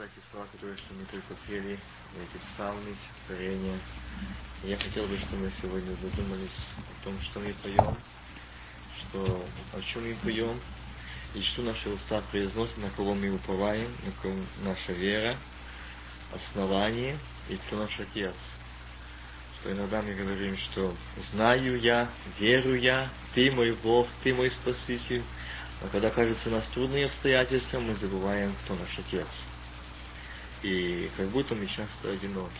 за эти слова, которые что мы только пели, эти псалмы, стихотворения. Я хотел бы, чтобы мы сегодня задумались о том, что мы поем, что, о чем мы поем, и что наши уста произносят, на кого мы уповаем, на кого наша вера, основание и кто наш Отец. Что иногда мы говорим, что знаю я, верю я, Ты мой Бог, Ты мой Спаситель, но когда кажется нас трудные обстоятельства, мы забываем, кто наш Отец. И как будто мы часто одиноки.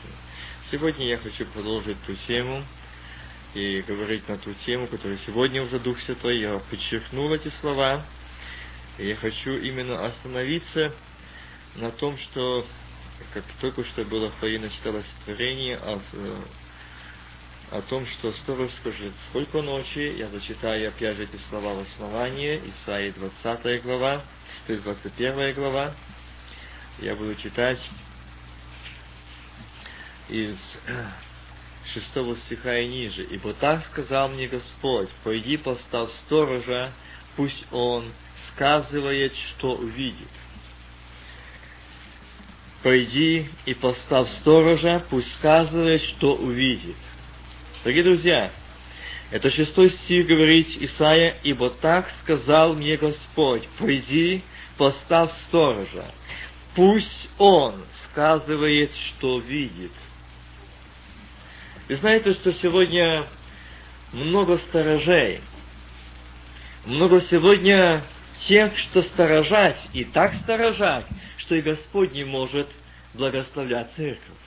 Сегодня я хочу продолжить ту тему и говорить на ту тему, которую сегодня уже Дух Святой, я подчеркнул эти слова. И я хочу именно остановиться на том, что, как только что было Фаина читала стихотворение о о том, что сторож скажет, сколько ночи, я зачитаю опять же эти слова в основании, Исаии 20 глава, то есть 21 глава. Я буду читать из шестого стиха и ниже. «Ибо так сказал мне Господь, пойди поставь сторожа, пусть он сказывает, что увидит. Пойди и поставь сторожа, пусть сказывает, что увидит. Дорогие друзья, это шестой стих говорит Исаия, «Ибо так сказал мне Господь, пойди, поставь сторожа, пусть он сказывает, что видит». Вы знаете, что сегодня много сторожей, много сегодня тех, что сторожать, и так сторожать, что и Господь не может благословлять церковь.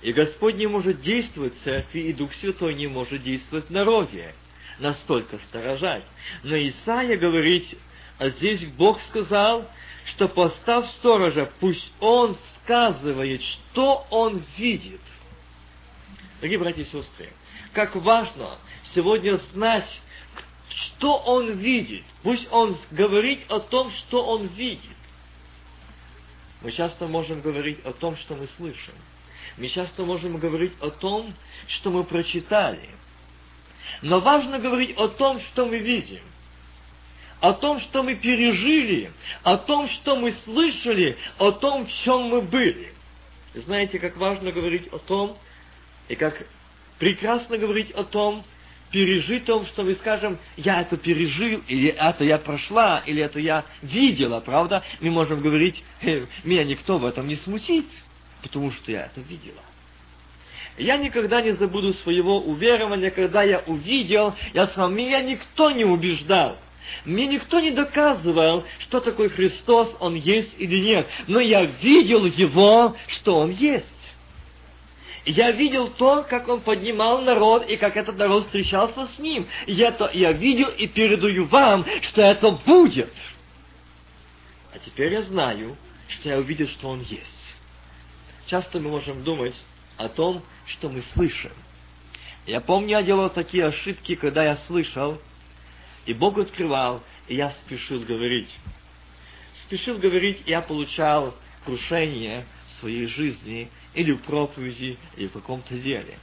И Господь не может действовать в церкви, и Дух Святой не может действовать в народе. Настолько сторожать. Но Исаия говорит, а здесь Бог сказал, что постав сторожа, пусть он сказывает, что он видит. Дорогие братья и сестры, как важно сегодня знать, что он видит. Пусть он говорит о том, что он видит. Мы часто можем говорить о том, что мы слышим. Мы часто можем говорить о том, что мы прочитали. Но важно говорить о том, что мы видим, о том, что мы пережили, о том, что мы слышали, о том, в чем мы были. Знаете, как важно говорить о том, и как прекрасно говорить о том, пережитом, что мы скажем, я это пережил, или это я прошла, или это я видела, правда? Мы можем говорить, меня никто в этом не смутит потому что я это видела. Я никогда не забуду своего уверования, когда я увидел, я сказал, меня никто не убеждал. Мне никто не доказывал, что такой Христос, Он есть или нет. Но я видел Его, что Он есть. Я видел то, как Он поднимал народ, и как этот народ встречался с Ним. Я, то, я видел и передаю вам, что это будет. А теперь я знаю, что я увидел, что Он есть часто мы можем думать о том, что мы слышим. Я помню, я делал такие ошибки, когда я слышал, и Бог открывал, и я спешил говорить. Спешил говорить, и я получал крушение в своей жизни, или в проповеди, или в каком-то деле.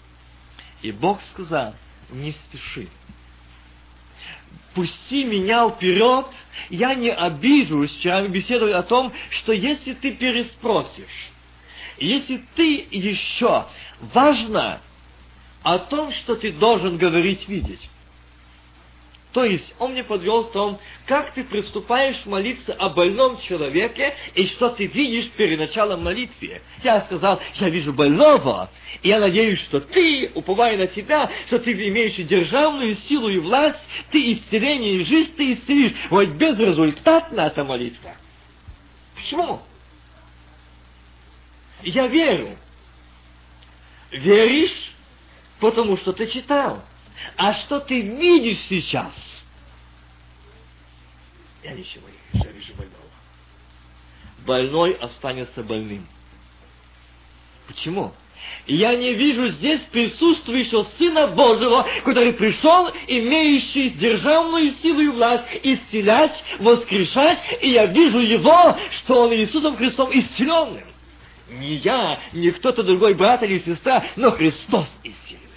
И Бог сказал, не спеши. Пусти меня вперед, я не обижусь. Вчера мы беседовали о том, что если ты переспросишь, если ты еще важно о том, что ты должен говорить, видеть, то есть он мне подвел в том, как ты приступаешь молиться о больном человеке и что ты видишь перед началом молитвы. Я сказал, я вижу больного, и я надеюсь, что ты, уповая на тебя, что ты имеешь державную силу и власть, ты исцеление и жизнь ты исцелишь. Вот безрезультатна эта молитва. Почему? Я верю. Веришь, потому что ты читал. А что ты видишь сейчас? Я ничего не вижу, я вижу больного. Больной останется больным. Почему? Я не вижу здесь присутствующего Сына Божьего, который пришел, имеющий державную силу и власть, исцелять, воскрешать, и я вижу Его, что Он Иисусом Христом исцеленным не я, не кто-то другой, брат или сестра, но Христос исцелил его.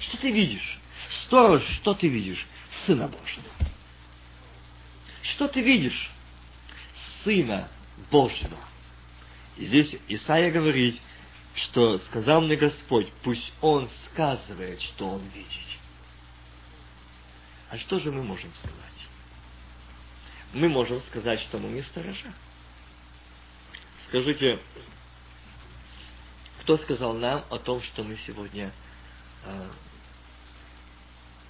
Что ты видишь? Сторож, что ты видишь? Сына Божьего. Что ты видишь? Сына Божьего. И здесь Исаия говорит, что сказал мне Господь, пусть Он сказывает, что Он видит. А что же мы можем сказать? Мы можем сказать, что мы не сторожа. Скажите, кто сказал нам о том, что мы сегодня э,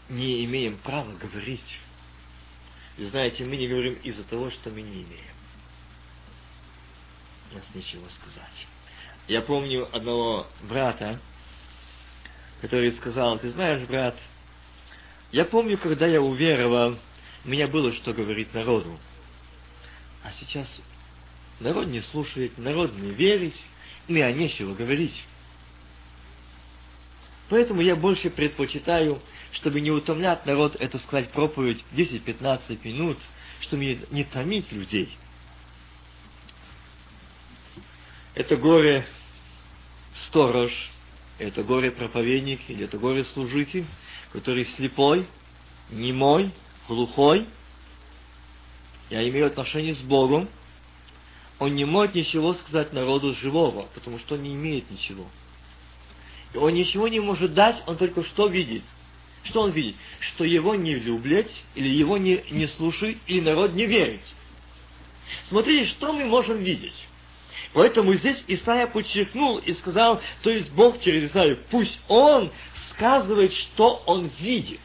не имеем права говорить? Вы знаете, мы не говорим из-за того, что мы не имеем. У нас нечего сказать. Я помню одного брата, который сказал, ты знаешь, брат, я помню, когда я уверовал, у меня было что говорить народу. А сейчас народ не слушает, народ не верит, мне нечего говорить. Поэтому я больше предпочитаю, чтобы не утомлять народ, это сказать проповедь 10-15 минут, чтобы не томить людей. Это горе сторож, это горе-проповедник или это горе-служитель, который слепой, немой, глухой, я имею отношение с Богом, он не может ничего сказать народу живого, потому что он не имеет ничего. И он ничего не может дать, он только что видит. Что он видит? Что его не любят, или его не, не слушают, или народ не верит. Смотрите, что мы можем видеть. Поэтому здесь Исаия подчеркнул и сказал, то есть Бог через Исаию, пусть Он сказывает, что Он видит.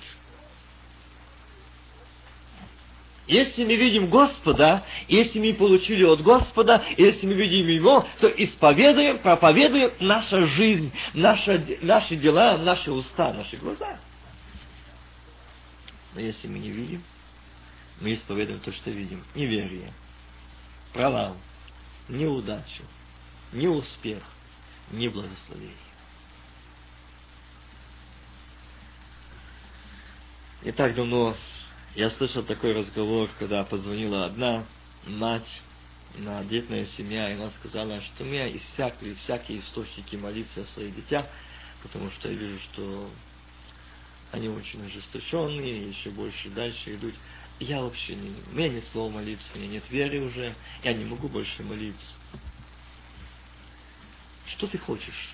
Если мы видим Господа, если мы получили от Господа, если мы видим Его, то исповедуем, проповедуем наша жизнь, наши, наши дела, наши уста, наши глаза. Но если мы не видим, мы исповедуем то, что видим. Неверие, провал, неудачу, ни успех, ни благословение. Не так давно я слышал такой разговор, когда позвонила одна мать, на детная семья, и она сказала, что у меня иссякли всякие источники молиться о своих детях, потому что я вижу, что они очень ожесточенные, еще больше дальше идут. Я вообще не... У меня нет слова молиться, у меня нет веры уже, я не могу больше молиться. Что ты хочешь?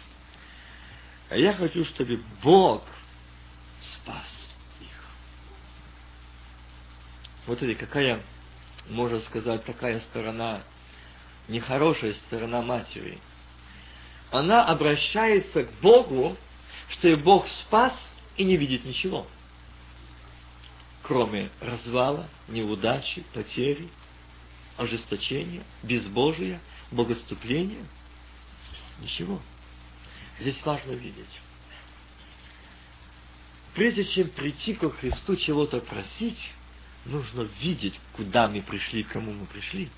А я хочу, чтобы Бог спас их. Это какая, можно сказать, такая сторона, нехорошая сторона матери. Она обращается к Богу, что Бог спас и не видит ничего кроме развала, неудачи, потери, ожесточения, безбожия, богоступления. Ничего. Здесь важно видеть. Прежде чем прийти ко Христу чего-то просить, нужно видеть, куда мы пришли, кому мы пришли,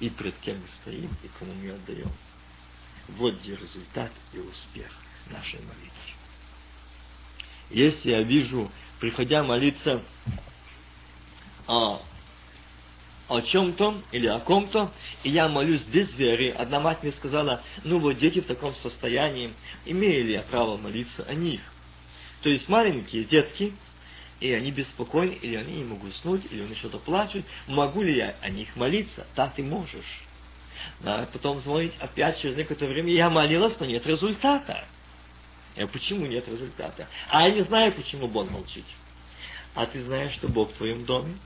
и пред кем мы стоим, и кому мы отдаем. Вот где результат и успех нашей молитвы. Если я вижу приходя молиться о, о чем-то или о ком-то, и я молюсь без веры. Одна мать мне сказала, ну вот дети в таком состоянии, имею ли я право молиться о них? То есть маленькие детки, и они беспокойны, или они не могут уснуть, или они что-то плачут, могу ли я о них молиться? Да, ты можешь. Да, потом звонить опять через некоторое время, я молилась, но нет результата. А почему нет результата? А я не знаю, почему Бог молчит. А ты знаешь, что Бог в твоем доме?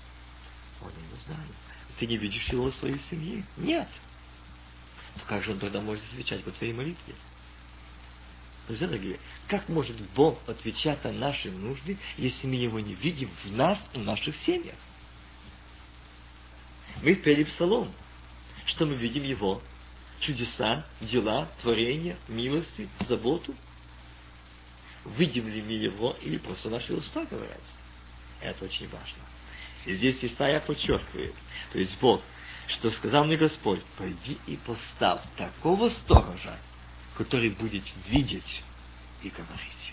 Он не знает. Ты не видишь его в своей семье? Нет. Как же он тогда может отвечать по твоей молитве? Дорогие, как может Бог отвечать на наши нужды, если мы его не видим в нас в наших семьях? Мы пели псалом, что мы видим его чудеса, дела, творения, милости, заботу – видим ли мы его, или просто наши уста говорят. Это очень важно. И здесь Исаия подчеркивает, то есть Бог, что сказал мне Господь, пойди и поставь такого сторожа, который будет видеть и говорить.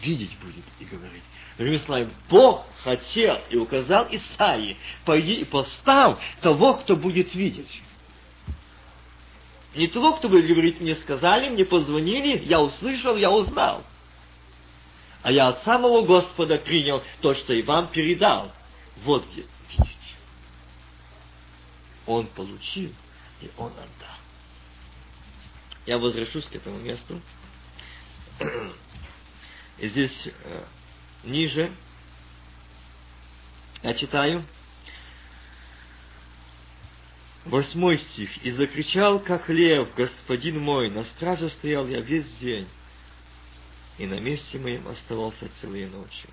Видеть будет и говорить. Другими словами, Бог хотел и указал Исаии, пойди и поставь того, кто будет видеть. Не того, кто будет говорить, мне сказали, мне позвонили, я услышал, я узнал. А я от самого Господа принял то, что и вам передал. Вот где видите. он получил, и он отдал. Я возвращусь к этому месту. Здесь э, ниже я читаю восьмой стих. «И закричал, как лев, господин мой, на страже стоял я весь день, и на месте моем оставался целые ночи».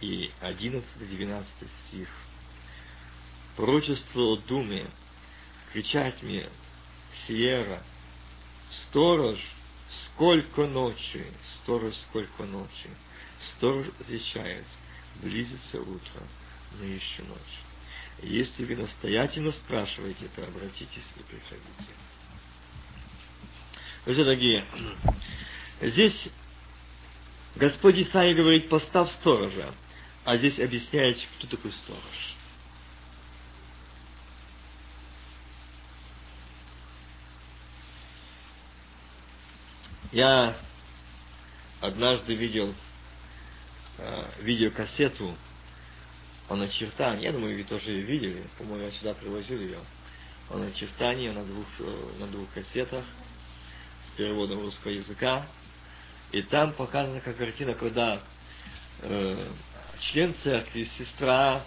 И одиннадцатый, двенадцатый стих. «Пророчество о думе, кричать мне, Сиера, сторож, сколько ночи, сторож, сколько ночи. Сторож отвечает, близится утро, но еще ночь. Если вы настоятельно спрашиваете, то обратитесь и приходите. Друзья дорогие, здесь Господь Исаия говорит, постав сторожа, а здесь объясняет, кто такой сторож. Я однажды видел э, видеокассету о начертании. Я думаю, вы тоже ее видели. По-моему, я сюда привозил ее. О начертании на двух, э, на двух кассетах с переводом русского языка. И там показана как картина, когда э, член церкви, сестра,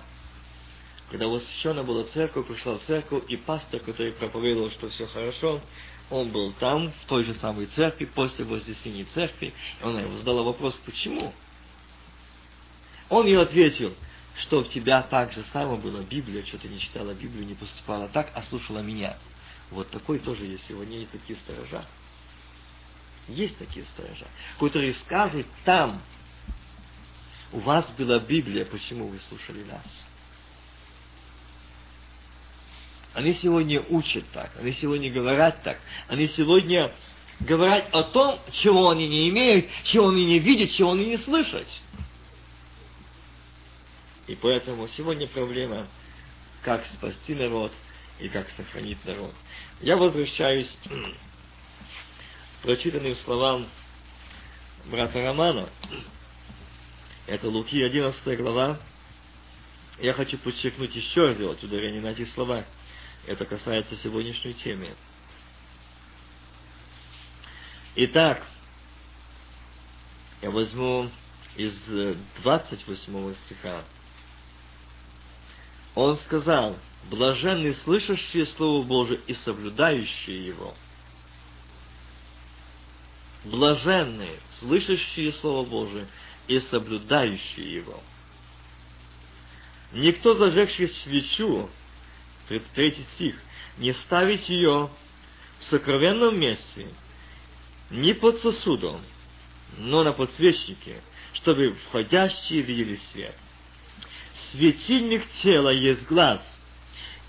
когда восхищена была церковь, пришла в церковь, и пастор, который проповедовал, что все хорошо, он был там, в той же самой церкви, после вознесения церкви, и она ему задала вопрос, почему? Он ей ответил, что в тебя так же самое была Библия, что ты не читала Библию, не поступала так, а слушала меня. Вот такой тоже есть сегодня и такие сторожа. Есть такие сторожа, которые скажут там, у вас была Библия, почему вы слушали нас? Они сегодня учат так, они сегодня говорят так, они сегодня говорят о том, чего они не имеют, чего они не видят, чего они не слышат. И поэтому сегодня проблема, как спасти народ и как сохранить народ. Я возвращаюсь к прочитанным словам брата Романа. Это Луки 11 глава. Я хочу подчеркнуть еще раз, сделать ударение на эти слова – это касается сегодняшней темы. Итак, я возьму из 28 стиха. Он сказал, блаженны слышащие Слово Божие и соблюдающие его. Блаженные, слышащие Слово Божие и соблюдающие его. Никто, зажегший свечу, 33 стих. «Не ставить ее в сокровенном месте, не под сосудом, но на подсвечнике, чтобы входящие видели свет. Светильник тела есть глаз.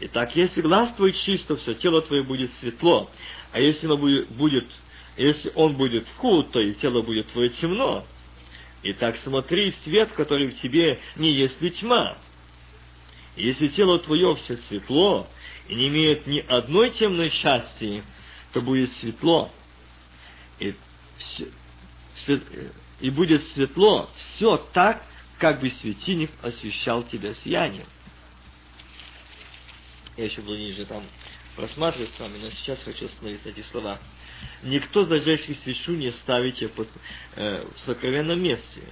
Итак, если глаз твой чист, то все тело твое будет светло. А если оно будет если он будет вкут, то и тело будет твое темно. Итак, смотри, свет, который в тебе, не есть ли тьма. Если тело твое все светло и не имеет ни одной темной части, то будет светло. И, все, свет, и будет светло все так, как бы светильник освещал тебя сиянием. Я еще буду ниже там просматривать с вами, но сейчас хочу остановиться эти слова. Никто зажегший свечу не ставит ее под, э, в сокровенном месте,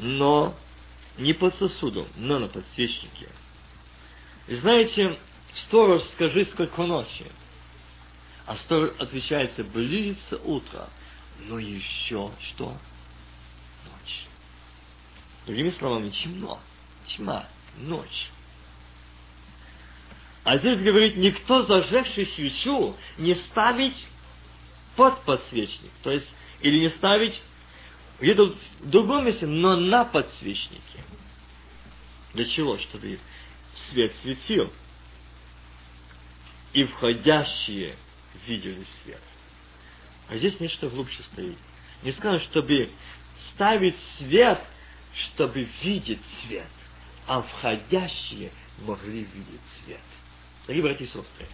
но не под сосудом, но на подсвечнике – и знаете, сторож, скажи, сколько ночи. А сторож отвечается, близится утро, но еще что? Ночь. Другими словами, темно, тьма, ночь. А здесь говорит, никто, зажегший свечу, не ставить под подсвечник. То есть, или не ставить где-то в другом месте, но на подсвечнике. Для чего? Чтобы свет светил, и входящие видели свет. А здесь нечто глубже стоит. Не сказано, чтобы ставить свет, чтобы видеть свет, а входящие могли видеть свет. Дорогие братья и сестры,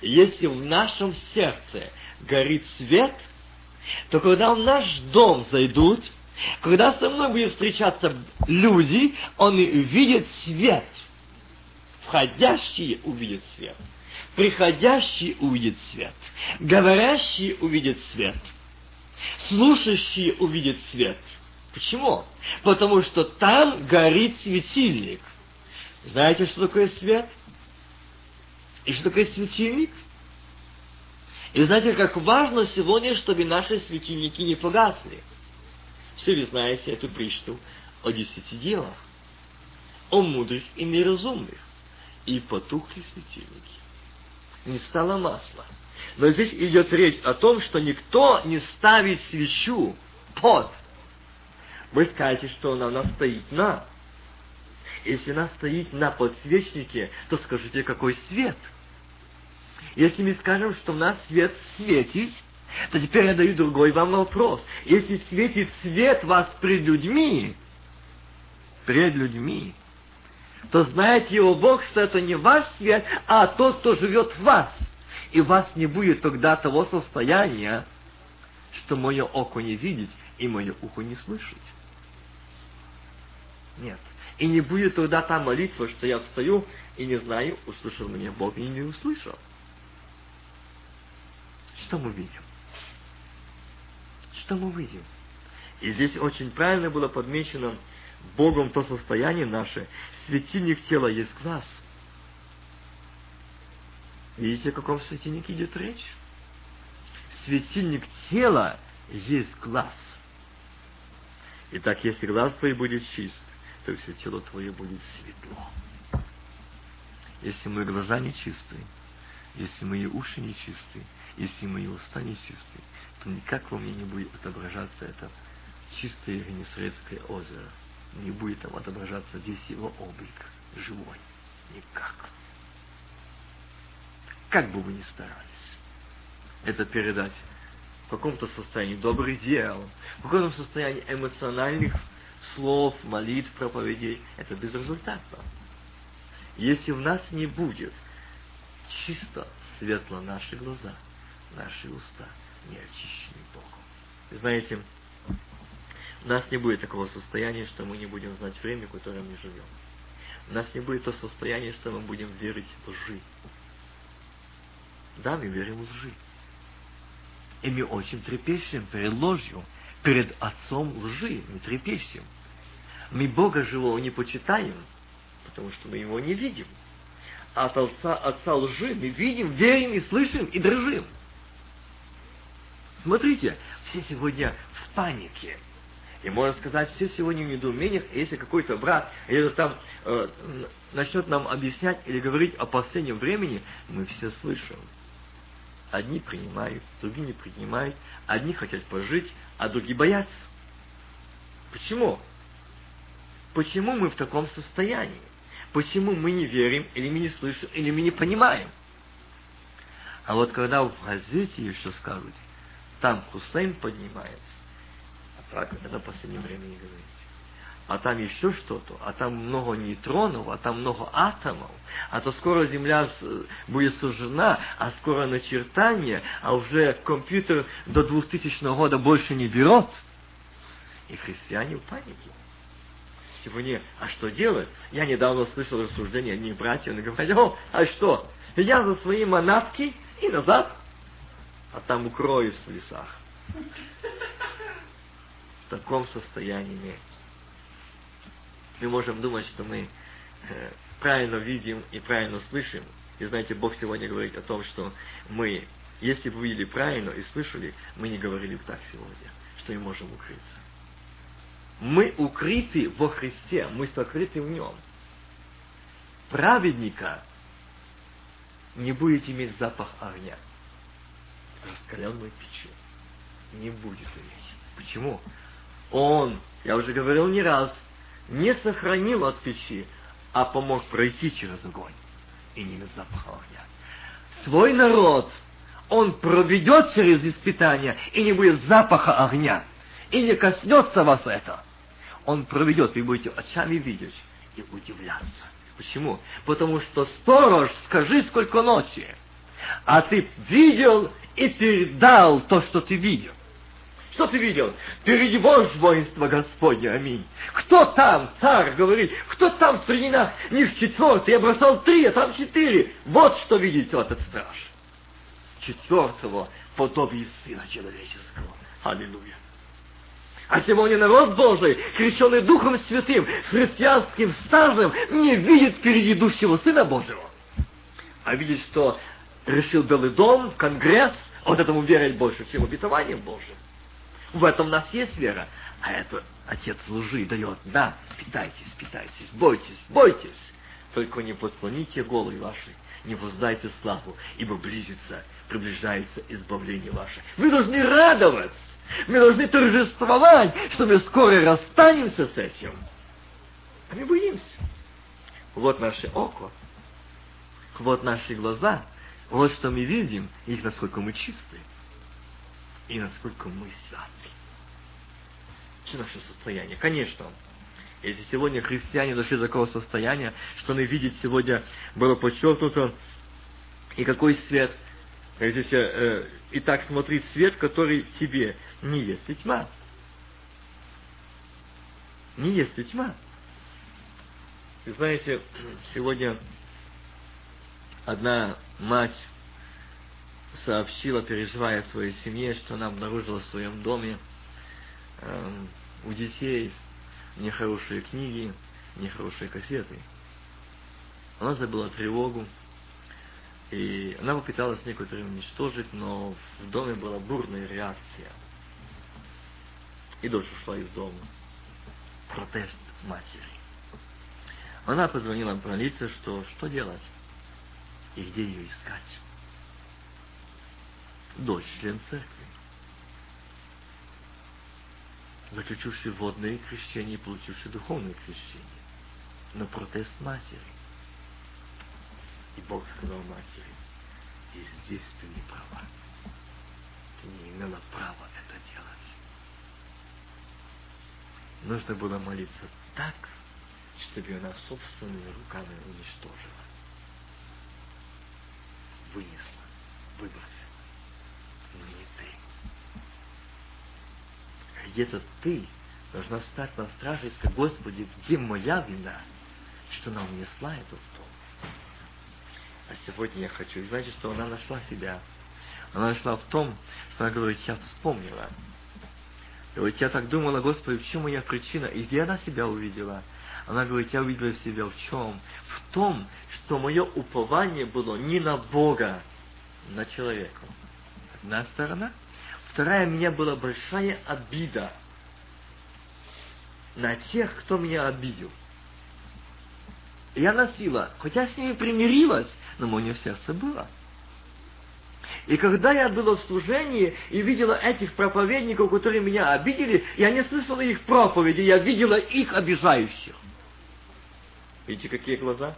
если в нашем сердце горит свет, то когда в наш дом зайдут, когда со мной будут встречаться люди, они видят свет – входящие увидят свет, приходящие увидят свет, говорящие увидят свет, слушающие увидят свет. Почему? Потому что там горит светильник. Знаете, что такое свет? И что такое светильник? И знаете, как важно сегодня, чтобы наши светильники не погасли. Все вы знаете эту притчу о десяти делах, о мудрых и неразумных. И потухли светильники. Не стало масла. Но здесь идет речь о том, что никто не ставит свечу под. Вы скажете, что она, она стоит на. Если она стоит на подсвечнике, то скажите, какой свет – если мы скажем, что у нас свет светит, то теперь я даю другой вам вопрос. Если светит свет вас пред людьми, пред людьми, то знаете его Бог, что это не ваш свет, а тот, кто живет в вас. И у вас не будет тогда того состояния, что мое око не видит и мое ухо не слышит. Нет. И не будет тогда та молитва, что я встаю и не знаю, услышал меня Бог или не услышал. Что мы видим? Что мы видим? И здесь очень правильно было подмечено Богом то состояние наше. Светильник тела есть глаз. Видите, о каком светильнике идет речь? Светильник тела есть глаз. Итак, если глаз твой будет чист, то все тело твое будет светло. Если мои глаза не чистые, если мои уши не чистые, если мои уста нечистые, то никак во мне не будет отображаться это чистое Генесрецкое озеро. Не будет там отображаться весь его облик живой. Никак. Как бы вы ни старались это передать в каком-то состоянии добрых дел, в каком-то состоянии эмоциональных слов, молитв, проповедей, это безрезультатно. Если в нас не будет чисто светло наши глаза – наши уста не очищены Богом. Знаете, у нас не будет такого состояния, что мы не будем знать время, в котором мы живем. У нас не будет то состояние, что мы будем верить в лжи. Да, мы верим в лжи. И мы очень трепещем перед ложью, перед отцом лжи. Мы трепещем. Мы Бога живого не почитаем, потому что мы его не видим. А от отца, отца лжи мы видим, верим и слышим и дрожим. Смотрите, все сегодня в панике. И можно сказать, все сегодня в недоумениях, если какой-то брат где-то там э, начнет нам объяснять или говорить о последнем времени, мы все слышим. Одни принимают, другие не принимают, одни хотят пожить, а другие боятся. Почему? Почему мы в таком состоянии? Почему мы не верим, или мы не слышим, или мы не понимаем? А вот когда в газете еще скажут, там Хусейн поднимается. Так это в время не говорите. А там еще что-то, а там много нейтронов, а там много атомов, а то скоро Земля будет сужена, а скоро начертание, а уже компьютер до 2000 года больше не берет. И христиане в панике. Сегодня, а что делать? Я недавно слышал рассуждение одних братьев, они говорят, о, а что? Я за свои манатки и назад а там укроюсь в лесах. Таком состоянии. Мы можем думать, что мы э, правильно видим и правильно слышим. И знаете, Бог сегодня говорит о том, что мы, если бы видели правильно и слышали, мы не говорили бы так сегодня, что мы можем укрыться. Мы укрыты во Христе, мы сокрыты в Нем. Праведника не будет иметь запах огня раскаленной печи. Не будет иметь. Почему? Он, я уже говорил не раз, не сохранил от печи, а помог пройти через огонь и не запаха огня. Свой народ он проведет через испытания, и не будет запаха огня, и не коснется вас это. Он проведет, вы будете очами видеть и удивляться. Почему? Потому что сторож, скажи, сколько ночи, а ты видел и передал то, что ты видел. Что ты видел? Впереди вождь воинства Господня, аминь. Кто там? Царь говорит. Кто там среди нас? Них четвертый, я бросал три, а там четыре. Вот что видит этот страж. Четвертого подобие Сына Человеческого. Аллилуйя. А сегодня народ Божий, крещенный Духом Святым, с христианским стажем, не видит впереди идущего Сына Божьего. А видит, что решил Белый дом, Конгресс, вот этому верить больше, чем обетованием Божьим. В этом у нас есть вера. А это Отец лжи дает. Да, питайтесь, питайтесь, бойтесь, бойтесь. Только не подклоните головы ваши, не воздайте славу, ибо близится, приближается избавление ваше. Вы должны радоваться. Мы должны торжествовать, что мы скоро расстанемся с этим. А мы боимся. Вот наше око, вот наши глаза, вот что мы видим, их насколько мы чистые, и насколько мы святы. Что наше состояние? Конечно, если сегодня христиане дошли до такого состояния, что они видят сегодня, было подчеркнуто, и какой свет, если э, и так смотри, свет, который тебе не есть и тьма. Не есть и тьма. И знаете, сегодня одна мать сообщила, переживая своей семье, что она обнаружила в своем доме у детей нехорошие книги, нехорошие кассеты. Она забыла тревогу, и она попыталась некоторые уничтожить, но в доме была бурная реакция. И дочь ушла из дома. Протест матери. Она позвонила в полицию, что что делать и где ее искать. Дочь член церкви. Заключивший водное крещение и получивший духовное крещение. Но протест матери. И Бог сказал матери, и здесь ты не права. Ты не имела права это делать. Нужно было молиться так, чтобы она собственными руками уничтожила. Вынесла, выбросила. Но не. Где-то ты должна стать на страже и сказать, Господи, где моя вина, что она унесла эту дом? А сегодня я хочу. И знаете, что она нашла себя. Она нашла в том, что она говорит, я вспомнила. И вот я так думала, Господи, в чем моя причина? И где она себя увидела? Она говорит, я увидела себя в чем? В том, что мое упование было не на Бога, на человека. Одна сторона. Вторая, меня была большая обида на тех, кто меня обидел. Я носила, хотя с ними примирилась, но мое сердце было. И когда я была в служении и видела этих проповедников, которые меня обидели, я не слышала их проповеди, я видела их обижающих. Видите, какие глаза?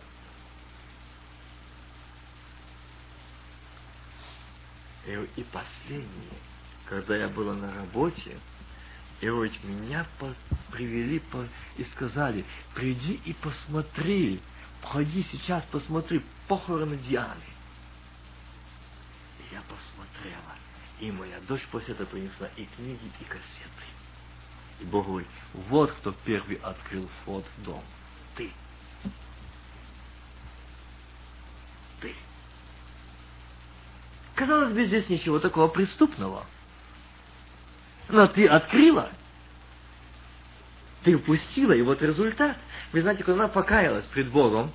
И последнее, когда я была на работе, и вот меня привели и сказали, приди и посмотри, Входи сейчас, посмотри, похороны Дианы. И я посмотрела, и моя дочь после этого принесла и книги, и кассеты. И Бог говорит, вот кто первый открыл вход в дом. Ты. Ты. Казалось бы, здесь ничего такого преступного. Но ты открыла. Ты упустила, и вот результат. Вы знаете, когда она покаялась пред Богом,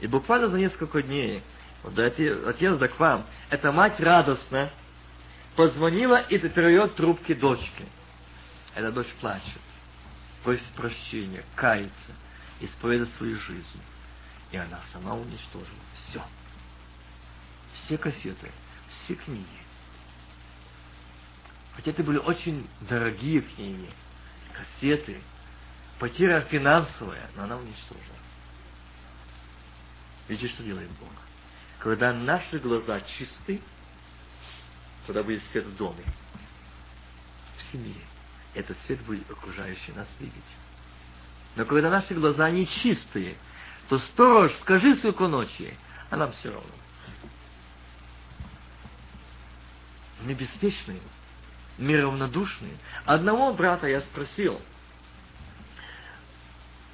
и буквально за несколько дней до отъезда к вам, эта мать радостно позвонила и передает трубки дочке. Эта дочь плачет, просит прощения, кается, исповедует свою жизнь. И она сама уничтожила все. Все кассеты, все книги. Хотя это были очень дорогие книги, кассеты, потеря финансовая, но она уничтожила. Видите, что делает Бог? Когда наши глаза чисты, тогда будет свет в доме, в семье. Этот свет будет окружающий нас видеть. Но когда наши глаза не чистые, то сторож, скажи сколько ночи, а нам все равно. Мы беспечны. Неравнодушны. Одного брата я спросил,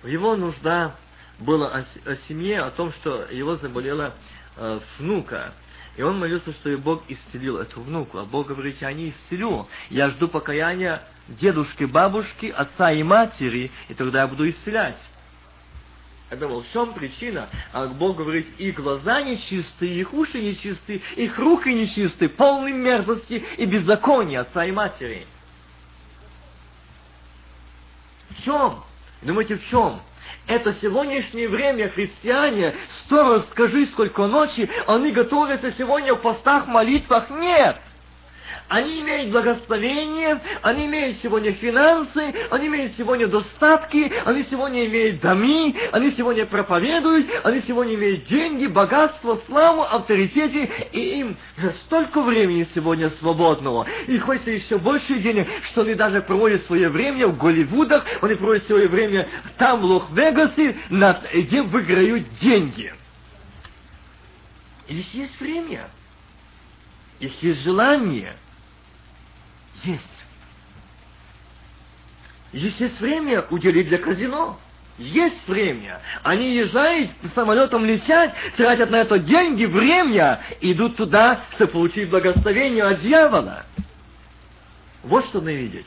его нужда была о, о семье, о том, что его заболела э, внука. И он молился, что и Бог исцелил эту внуку. А Бог говорит, я не исцелю. Я жду покаяния дедушки, бабушки, отца и матери, и тогда я буду исцелять. Я думал, в чем причина? А Бог говорит, их глаза нечистые, их уши нечистые, их руки нечистые, полные мерзости и беззакония отца и матери. В чем? Думаете, в чем? Это сегодняшнее время христиане, сто раз скажи, сколько ночи, они готовятся сегодня в постах, молитвах. Нет! Они имеют благословение, они имеют сегодня финансы, они имеют сегодня достатки, они сегодня имеют доми, они сегодня проповедуют, они сегодня имеют деньги, богатство, славу, авторитете, и им столько времени сегодня свободного. И хочется еще больше денег, что они даже проводят свое время в Голливудах, они проводят свое время там, в Лох-Вегасе, где выиграют деньги. И здесь есть время. Если есть желание, есть. Есть время уделить для казино. Есть время. Они езжают, самолетом летят, тратят на это деньги, время, идут туда, чтобы получить благословение от дьявола. Вот что надо видеть.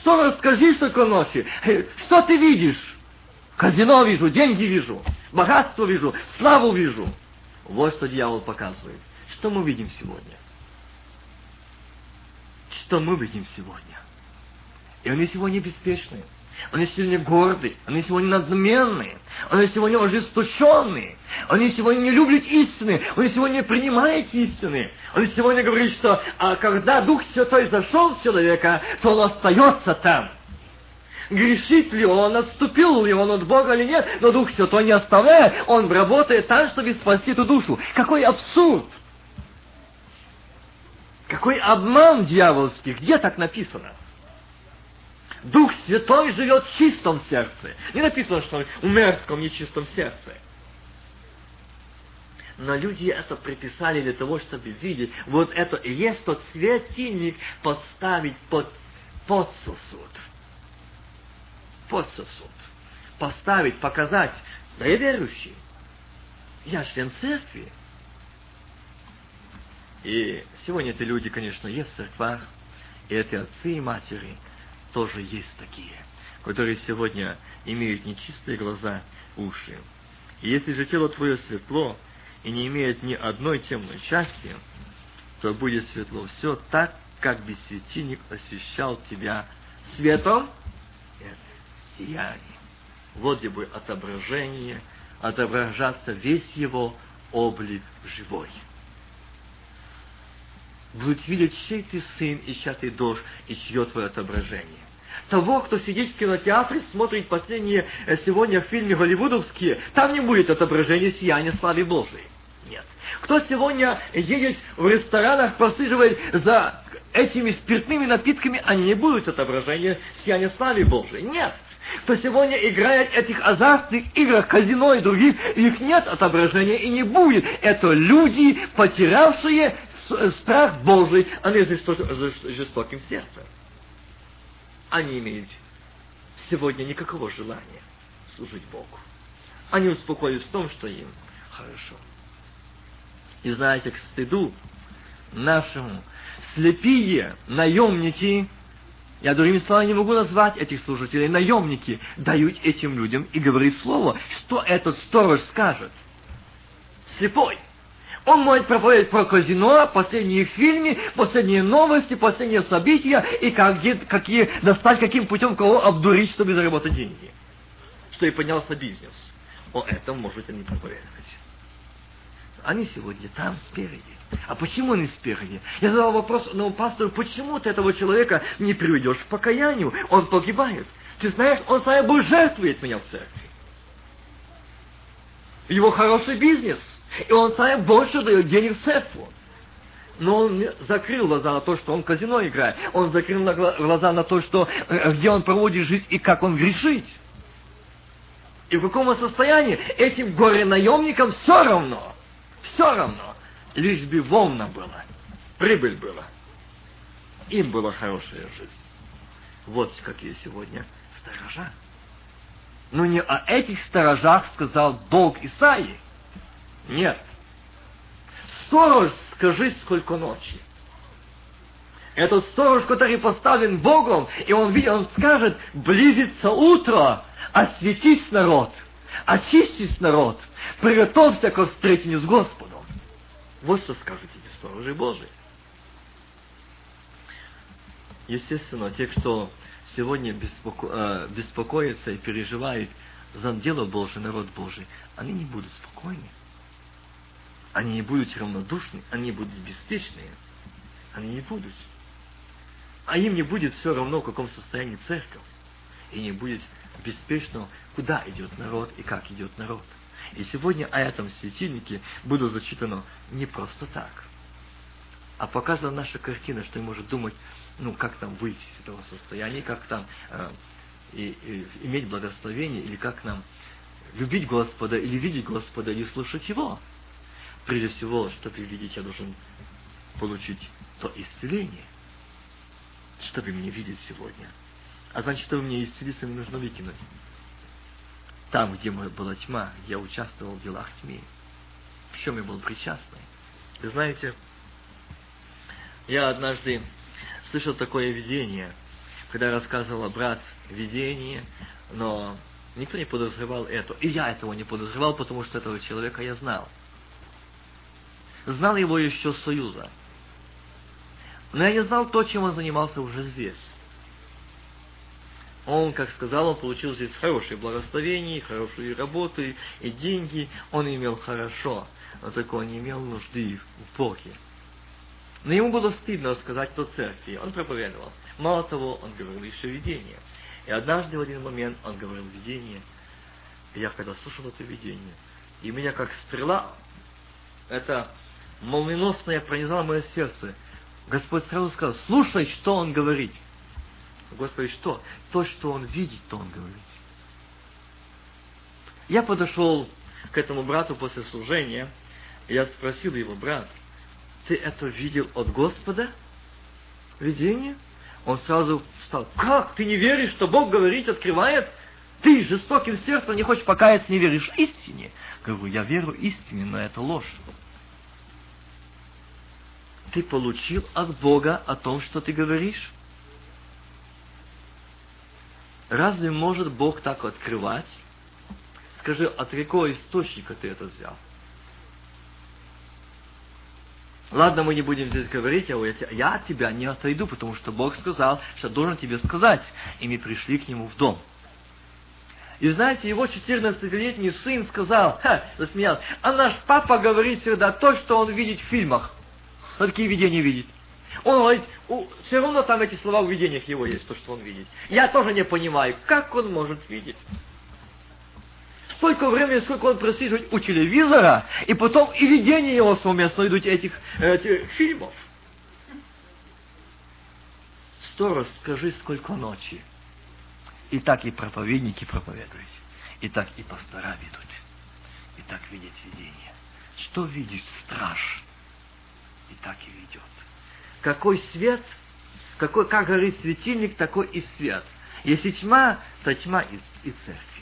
Сто раз скажи, что ночи. Что ты видишь? Казино вижу, деньги вижу, богатство вижу, славу вижу. Вот что дьявол показывает. Что мы видим сегодня? Что мы видим сегодня. И они сегодня беспечны. Они сегодня горды, они сегодня надменные, они сегодня ожесточенные, они сегодня не любят истины, они сегодня не принимают истины. Они сегодня говорят, что а когда Дух Святой зашел в человека, то он остается там. Грешит ли он, отступил ли он от Бога или нет, но Дух Святой не оставляет, он работает там, чтобы спасти эту душу. Какой абсурд! Какой обман дьявольский! Где так написано? Дух Святой живет в чистом сердце. Не написано, что в мертвом нечистом сердце. Но люди это приписали для того, чтобы видеть, вот это и есть тот светильник подставить под, под сосуд. Под сосуд. Поставить, показать, да я верующий. Я член церкви. И сегодня эти люди, конечно, есть в церквах, и эти отцы и матери тоже есть такие, которые сегодня имеют нечистые глаза, уши. И если же тело твое светло и не имеет ни одной темной части, то будет светло все так, как бы светильник освещал тебя светом сиянием. Вот где будет отображение, отображаться весь его облик живой будут видеть, чей ты сын, и чья ты дождь, и чье твое отображение. Того, кто сидит в кинотеатре, смотрит последние э, сегодня в фильме голливудовские, там не будет отображения сияния славы Божией. Нет. Кто сегодня едет в ресторанах, просиживает за этими спиртными напитками, они не будут отображения сияния славы Божией. Нет. Кто сегодня играет в этих азартных играх, казино и других, их нет отображения и не будет. Это люди, потерявшие страх Божий, а не жестоким сердцем. Они имеют сегодня никакого желания служить Богу. Они успокоились в том, что им хорошо. И знаете, к стыду нашему, слепие наемники, я другими словами не могу назвать этих служителей, наемники, дают этим людям и говорит слово, что этот сторож скажет. Слепой – он может проповедовать про казино, последние фильмы, последние новости, последние события, и как, какие, достать каким путем кого обдурить, чтобы заработать деньги. Что и поднялся бизнес. О этом можете не проповедовать. Они сегодня там спереди. А почему они спереди? Я задал вопрос ну, пастору, почему ты этого человека не приведешь к покаянию? Он погибает. Ты знаешь, он сам будет жертвовать меня в церкви. Его хороший бизнес – и он сам больше дает денег церкву. Но он закрыл глаза на то, что он казино играет. Он закрыл глаза на то, что, э, где он проводит жизнь и как он грешит. И в каком состоянии этим горе-наемникам все равно. Все равно. Лишь бы волна была. Прибыль была. им была хорошая жизнь. Вот какие сегодня сторожа. Но не о этих сторожах сказал Бог Исаии. Нет. Сторож, скажи, сколько ночи. Этот сторож, который поставлен Богом, и он видит, он скажет, близится утро, осветись народ, очистись народ, приготовься к встречению с Господом. Вот что скажут эти сторожи Божии. Естественно, те, кто сегодня беспоко... э, беспокоится и переживает за дело Божие, народ Божий, они не будут спокойны. Они не будут равнодушны, они будут беспечные. Они не будут. А им не будет все равно, в каком состоянии церковь. И не будет беспечно, куда идет народ и как идет народ. И сегодня о этом светильнике будет зачитано не просто так, а показана наша картина, что и может думать, ну, как там выйти из этого состояния, как там э, и, и, иметь благословение, или как нам любить Господа, или видеть Господа, или слушать Его. Прежде всего, чтобы видеть, я должен получить то исцеление, чтобы меня видеть сегодня. А значит, чтобы мне исцелиться, мне нужно выкинуть. Там, где была тьма, я участвовал в делах тьмы. В чем я был причастный. Вы знаете, я однажды слышал такое видение, когда рассказывал брат видение, но никто не подозревал это. И я этого не подозревал, потому что этого человека я знал. Знал его еще с Союза. Но я не знал то, чем он занимался уже здесь. Он, как сказал, он получил здесь хорошее благословение, хорошие работы и деньги. Он имел хорошо, но только он не имел нужды в Боге. Но ему было стыдно сказать это церкви. Он проповедовал. Мало того, он говорил еще видение. И однажды в один момент он говорил видение. И я когда слушал это видение, и меня как стрела, это молниеносное пронизало мое сердце. Господь сразу сказал, слушай, что он говорит. Господи, что? То, что он видит, то он говорит. Я подошел к этому брату после служения, я спросил его, брат, ты это видел от Господа? Видение? Он сразу встал. Как? Ты не веришь, что Бог говорит, открывает? Ты жестоким сердцем не хочешь покаяться, не веришь истине. Говорю, я верю истине, но это ложь. Ты получил от Бога о том, что ты говоришь? Разве может Бог так открывать? Скажи, от какого источника ты это взял? Ладно, мы не будем здесь говорить, а я от тебя не отойду, потому что Бог сказал, что должен тебе сказать. И мы пришли к нему в дом. И знаете, его 14-летний сын сказал, ха, засмеялся, а наш папа говорит всегда то, что он видит в фильмах. Но такие видения видит. Он говорит, все равно там эти слова в видениях его есть, то, что он видит. Я тоже не понимаю, как он может видеть столько времени, сколько он просиживает у телевизора, и потом и видение его совместно идут этих, этих фильмов. Сторож, скажи, сколько ночи. И так и проповедники проповедуют. И так и пастора ведут. И так видит видение. Что видит страж? И так и ведет. Какой свет, какой, как горит светильник, такой и свет. Если тьма, то тьма и, и церковь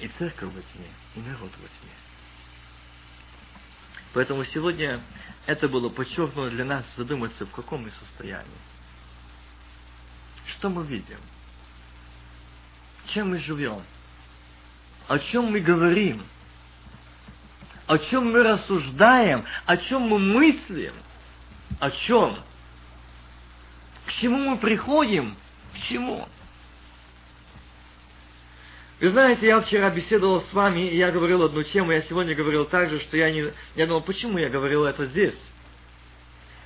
и церковь во тьме, и народ во тьме. Поэтому сегодня это было подчеркнуто для нас задуматься, в каком мы состоянии. Что мы видим? Чем мы живем? О чем мы говорим? О чем мы рассуждаем? О чем мы мыслим? О чем? К чему мы приходим? К чему? Вы знаете, я вчера беседовал с вами, и я говорил одну тему, я сегодня говорил также, что я не... Я думал, почему я говорил это здесь?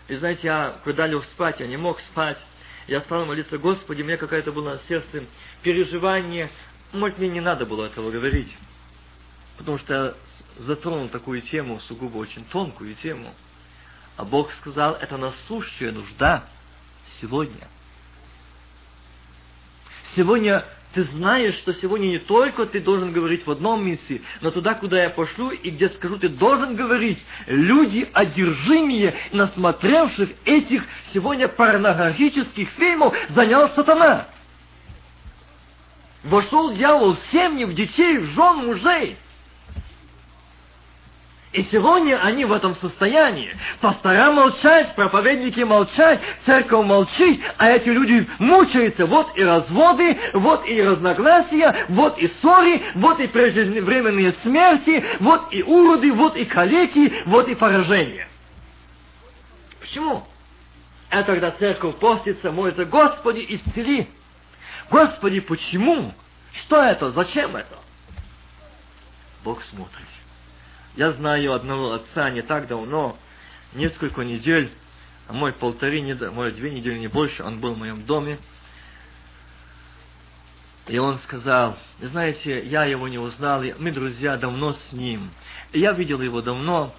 И знаете, я, когда лег спать, я не мог спать. Я стал молиться, Господи, мне какая-то была на сердце переживание. Может, мне не надо было этого говорить. Потому что затронул такую тему, сугубо очень тонкую тему. А Бог сказал, это насущая нужда сегодня. Сегодня Ты знаешь, что сегодня не только ты должен говорить в одном месте, но туда, куда я пошлю и где скажу, ты должен говорить. Люди, одержимые, насмотревших этих сегодня порнографических фильмов, занял сатана. Вошел дьявол в семьи, в детей, в жен, мужей. И сегодня они в этом состоянии. Пастора молчать, проповедники молчать, церковь молчит, а эти люди мучаются. Вот и разводы, вот и разногласия, вот и ссоры, вот и преждевременные смерти, вот и уроды, вот и калеки, вот и поражения. Почему? Это когда церковь постится, молится, Господи, исцели. Господи, почему? Что это? Зачем это? Бог смотрит. Я знаю одного отца не так давно, несколько недель, а мой полторы, мой две недели, не больше, он был в моем доме. И он сказал, знаете, я его не узнал, мы друзья давно с ним. И я видел его давно,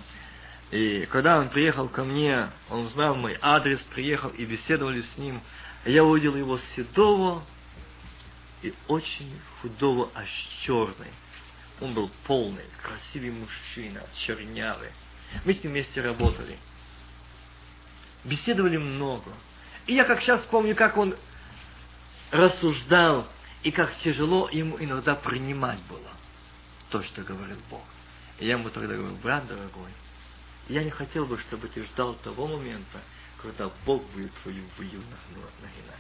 и когда он приехал ко мне, он знал мой адрес, приехал и беседовали с ним. Я увидел его седого и очень худого, аж черный. Он был полный, красивый мужчина, чернявый. Мы с ним вместе работали. Беседовали много. И я как сейчас помню, как он рассуждал, и как тяжело ему иногда принимать было то, что говорит Бог. И я ему тогда говорю, брат дорогой, я не хотел бы, чтобы ты ждал того момента, когда Бог будет твою выю нагинать.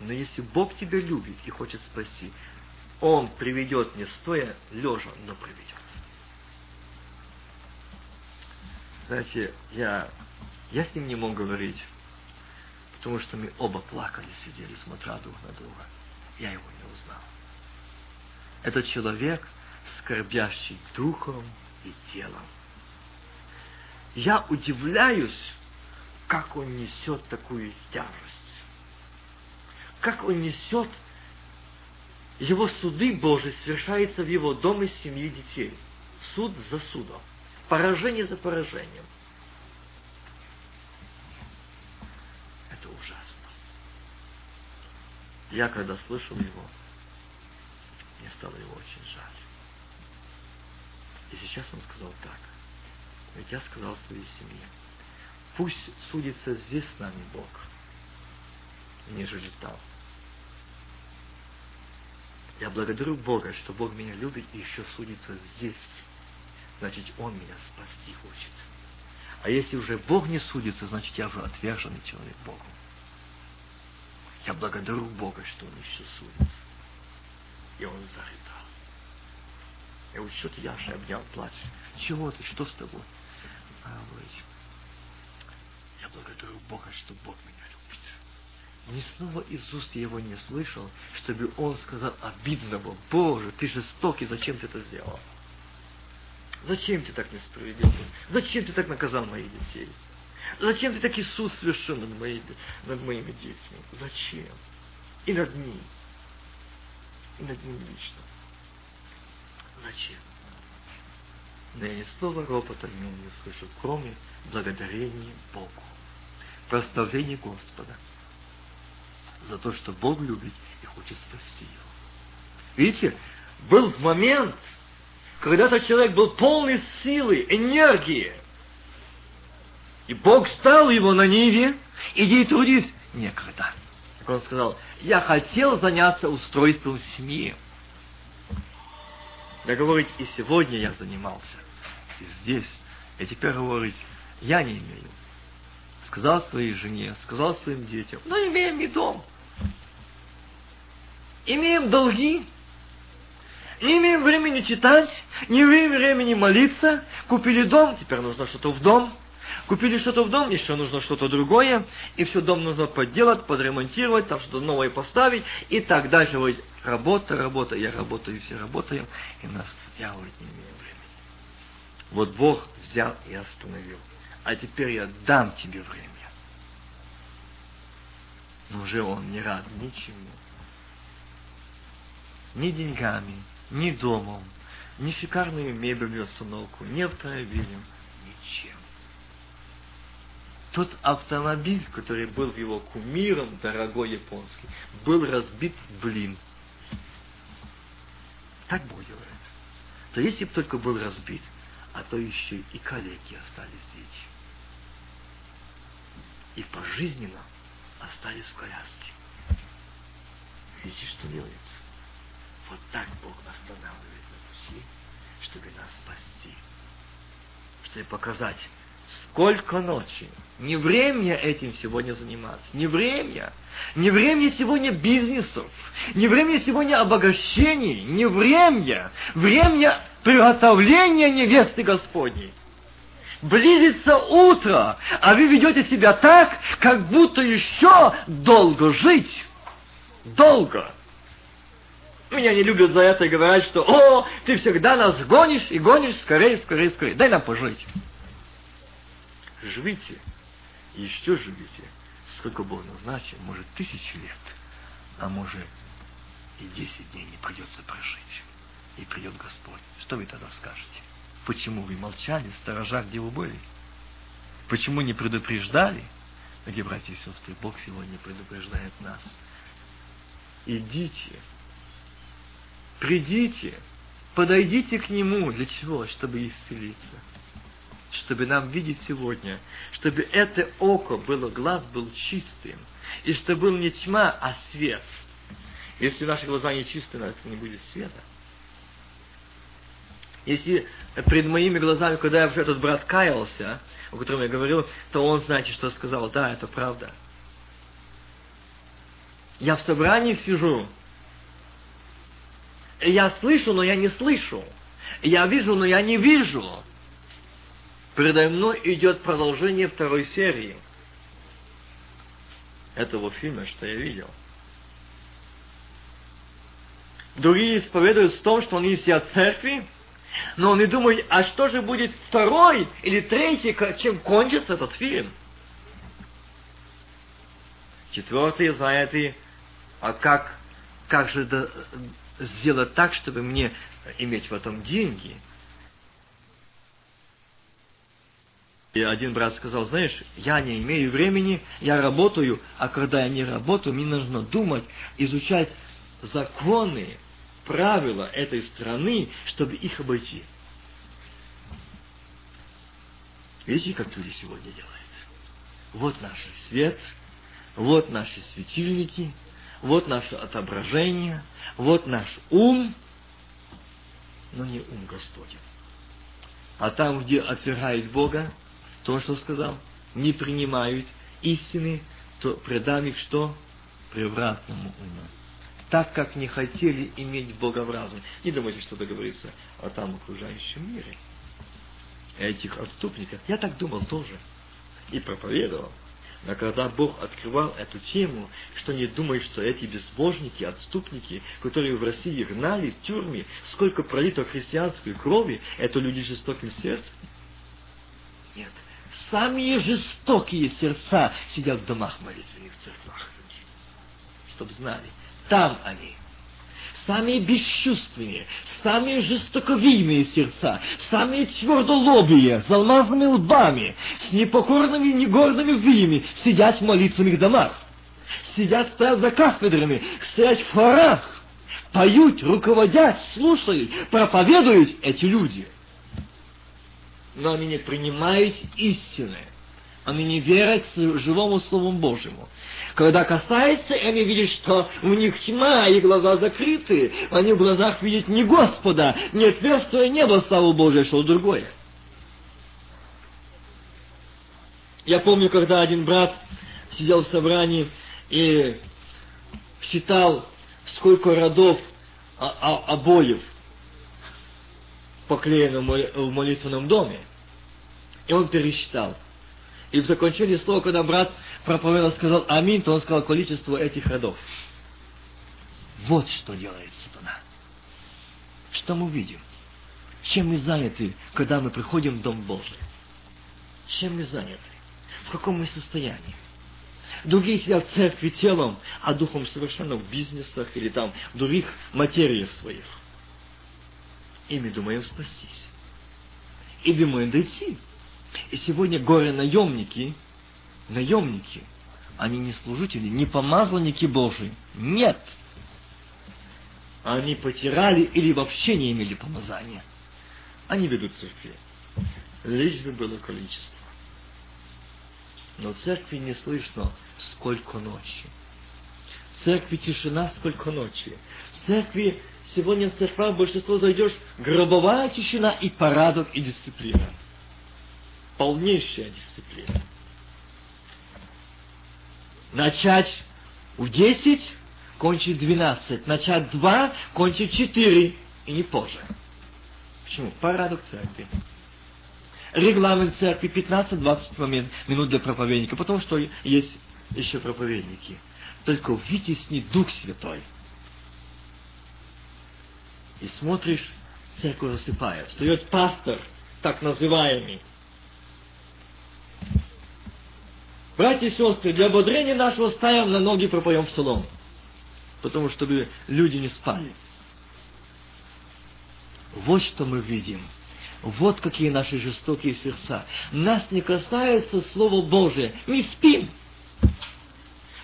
Но если Бог тебя любит и хочет спасти, он приведет не стоя, лежа, но приведет. Знаете, я, я с ним не мог говорить, потому что мы оба плакали, сидели, смотря друг на друга. Я его не узнал. Это человек, скорбящий духом и телом. Я удивляюсь, как он несет такую тяжесть. Как он несет его суды Божии совершаются в его доме семьи детей. Суд за судом. Поражение за поражением. Это ужасно. Я когда слышал его, мне стало его очень жаль. И сейчас он сказал так. Ведь я сказал своей семье, пусть судится здесь с нами Бог, нежели там. Я благодарю Бога, что Бог меня любит и еще судится здесь. Значит, Он меня спасти хочет. А если уже Бог не судится, значит, я уже отверженный человек Богу. Я благодарю Бога, что Он еще судится. И он зарыдал. Я говорю, что ты, Яша, обнял, плачь. Чего ты, что с тобой? А, я благодарю Бога, что Бог меня любит. Ни снова уст его не слышал, чтобы он сказал обидного, Боже, ты жестокий, зачем ты это сделал? Зачем ты так несправедлив? Зачем ты так наказал моих детей? Зачем ты такой суд совершил над над моими детьми? Зачем? И над ним. И над ним лично. Зачем? Но я ни слова ропота не слышу, кроме благодарения Богу, прославления Господа за то, что Бог любит и хочет спасти его. Видите, был момент, когда этот человек был полный силы, энергии. И Бог стал его на ниве, иди трудись некогда. Как он сказал, я хотел заняться устройством семьи. Да говорит, и сегодня я занимался. И здесь. И теперь говорит, я не имею. Сказал своей жене, сказал своим детям, но имеем и дом имеем долги, не имеем времени читать, не имеем времени молиться, купили дом, теперь нужно что-то в дом, купили что-то в дом, еще нужно что-то другое, и все дом нужно подделать, подремонтировать, там что-то новое поставить, и так дальше. Вот, работа, работа, я работаю, все работаем, и нас, я говорит, не имею времени. Вот Бог взял и остановил. А теперь я дам тебе время. Но уже он не рад ничему ни деньгами, ни домом, ни шикарной мебелью установку, ни автомобилем, ничем. тот автомобиль, который был его кумиром, дорогой японский, был разбит блин. Так Бог делает. То если бы только был разбит, а то еще и коллеги остались здесь. И пожизненно остались в коляске. Видите, что делается? Вот так Бог останавливает на пути, чтобы нас спасти. Чтобы показать, сколько ночи. Не время этим сегодня заниматься. Не время. Не время сегодня бизнесов. Не время сегодня обогащений. Не время. Время приготовления невесты Господней. Близится утро, а вы ведете себя так, как будто еще долго жить. Долго. Меня не любят за это и говорят, что «О, ты всегда нас гонишь и гонишь скорее, скорее, скорее. Дай нам пожить». Живите, еще живите, сколько Бог назначил, может, тысячи лет, а может, и десять дней не придется прожить. И придет Господь. Что вы тогда скажете? Почему вы молчали в сторожах, где вы были? Почему не предупреждали? Где, братья и сестры, Бог сегодня предупреждает нас. Идите, придите, подойдите к Нему. Для чего? Чтобы исцелиться. Чтобы нам видеть сегодня, чтобы это око было, глаз был чистым, и чтобы был не тьма, а свет. Если наши глаза не чисты, то не будет света. Если пред моими глазами, когда этот брат каялся, о котором я говорил, то он, знаете, что сказал? Да, это правда. Я в собрании сижу, я слышу, но я не слышу. Я вижу, но я не вижу. Передо мной идет продолжение второй серии этого фильма, что я видел. Другие исповедуют в том, что они сидят в церкви, но он и думает, а что же будет второй или третий, чем кончится этот фильм? Четвертый знаете, а как, как же сделать так, чтобы мне иметь в этом деньги? И один брат сказал, знаешь, я не имею времени, я работаю, а когда я не работаю, мне нужно думать, изучать законы, правила этой страны, чтобы их обойти. Видите, как люди сегодня делают? Вот наш свет, вот наши светильники, вот наше отображение, вот наш ум, но не ум Господень. А там, где отвергают Бога, то, что сказал, не принимают истины, то предам их что? Превратному уму так как не хотели иметь Бога в разум. Не думайте, что договориться о там окружающем мире. Этих отступников. Я так думал тоже. И проповедовал. Но когда Бог открывал эту тему, что не думает, что эти безбожники, отступники, которые в России гнали в тюрьме, сколько пролито христианской крови, это люди жестоким сердцем? Нет. Самые жестокие сердца сидят в домах молитвенных церквах. Чтоб знали, там они. Самые бесчувственные, самые жестоковийные сердца, самые твердолобые, с алмазными лбами, с непокорными негорными виями сидят в молитвенных домах. Сидят, стоят за кафедрами, стоят в хорах, поют, руководят, слушают, проповедуют эти люди. Но они не принимают истины. Они не верят живому Слову Божьему. Когда касается, они видят, что у них тьма, и глаза закрыты. Они в глазах видят не Господа, не отверстие неба, слава Божия, а что другое. Я помню, когда один брат сидел в собрании и считал, сколько родов обоев поклеено в молитвенном доме. И он пересчитал. И в заключении слова, когда брат проповедовал, сказал «Аминь», то он сказал количество этих родов. Вот что делает сатана. Что мы видим? Чем мы заняты, когда мы приходим в Дом Божий? Чем мы заняты? В каком мы состоянии? Другие сидят в церкви телом, а духом совершенно в бизнесах или там в других материях своих. И мы думаем спастись. И думаем дойти. И сегодня горе-наемники наемники. Они не служители, не помазанники Божии. Нет. Они потирали или вообще не имели помазания. Они ведут церкви. Лишь бы было количество. Но церкви не слышно, сколько ночи. В церкви тишина, сколько ночи. В церкви, сегодня в церквах большинство зайдешь, гробовая тишина и порядок, и дисциплина. Полнейшая дисциплина. Начать в десять, кончить двенадцать. Начать два, кончить четыре. И не позже. Почему? Порядок церкви регламент церкви 15-20 момент, минут для проповедника, потому что есть еще проповедники. Только вытесни Дух Святой. И смотришь, церковь засыпает. Встает пастор, так называемый. Братья и сестры, для ободрения нашего ставим на ноги пропоем псалом. Потому чтобы люди не спали. Вот что мы видим – вот какие наши жестокие сердца. Нас не касается Слово Божие. Мы спим.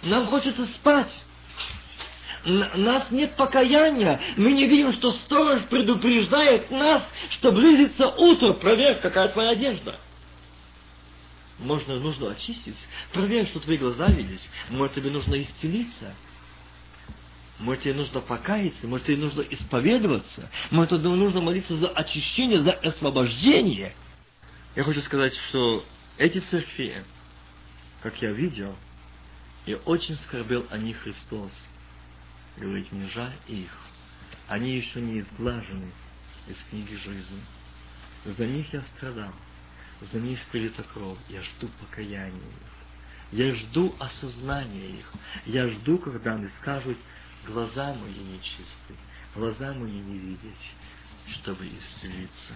Нам хочется спать. Нас нет покаяния. Мы не видим, что сторож предупреждает нас, что близится утро. Проверь, какая твоя одежда. Можно, нужно очистить. Проверь, что твои глаза видишь. Может, тебе нужно исцелиться. Может, тебе нужно покаяться, может, тебе нужно исповедоваться, может, тебе нужно молиться за очищение, за освобождение. Я хочу сказать, что эти церкви, как я видел, и очень скорбел о них Христос. Говорит, мне жаль их. Они еще не изглажены из книги жизни. За них я страдал. За них прилита кровь. Я жду покаяния их. Я жду осознания их. Я жду, когда они скажут, глаза мои нечисты, глаза мои не видеть, чтобы исцелиться.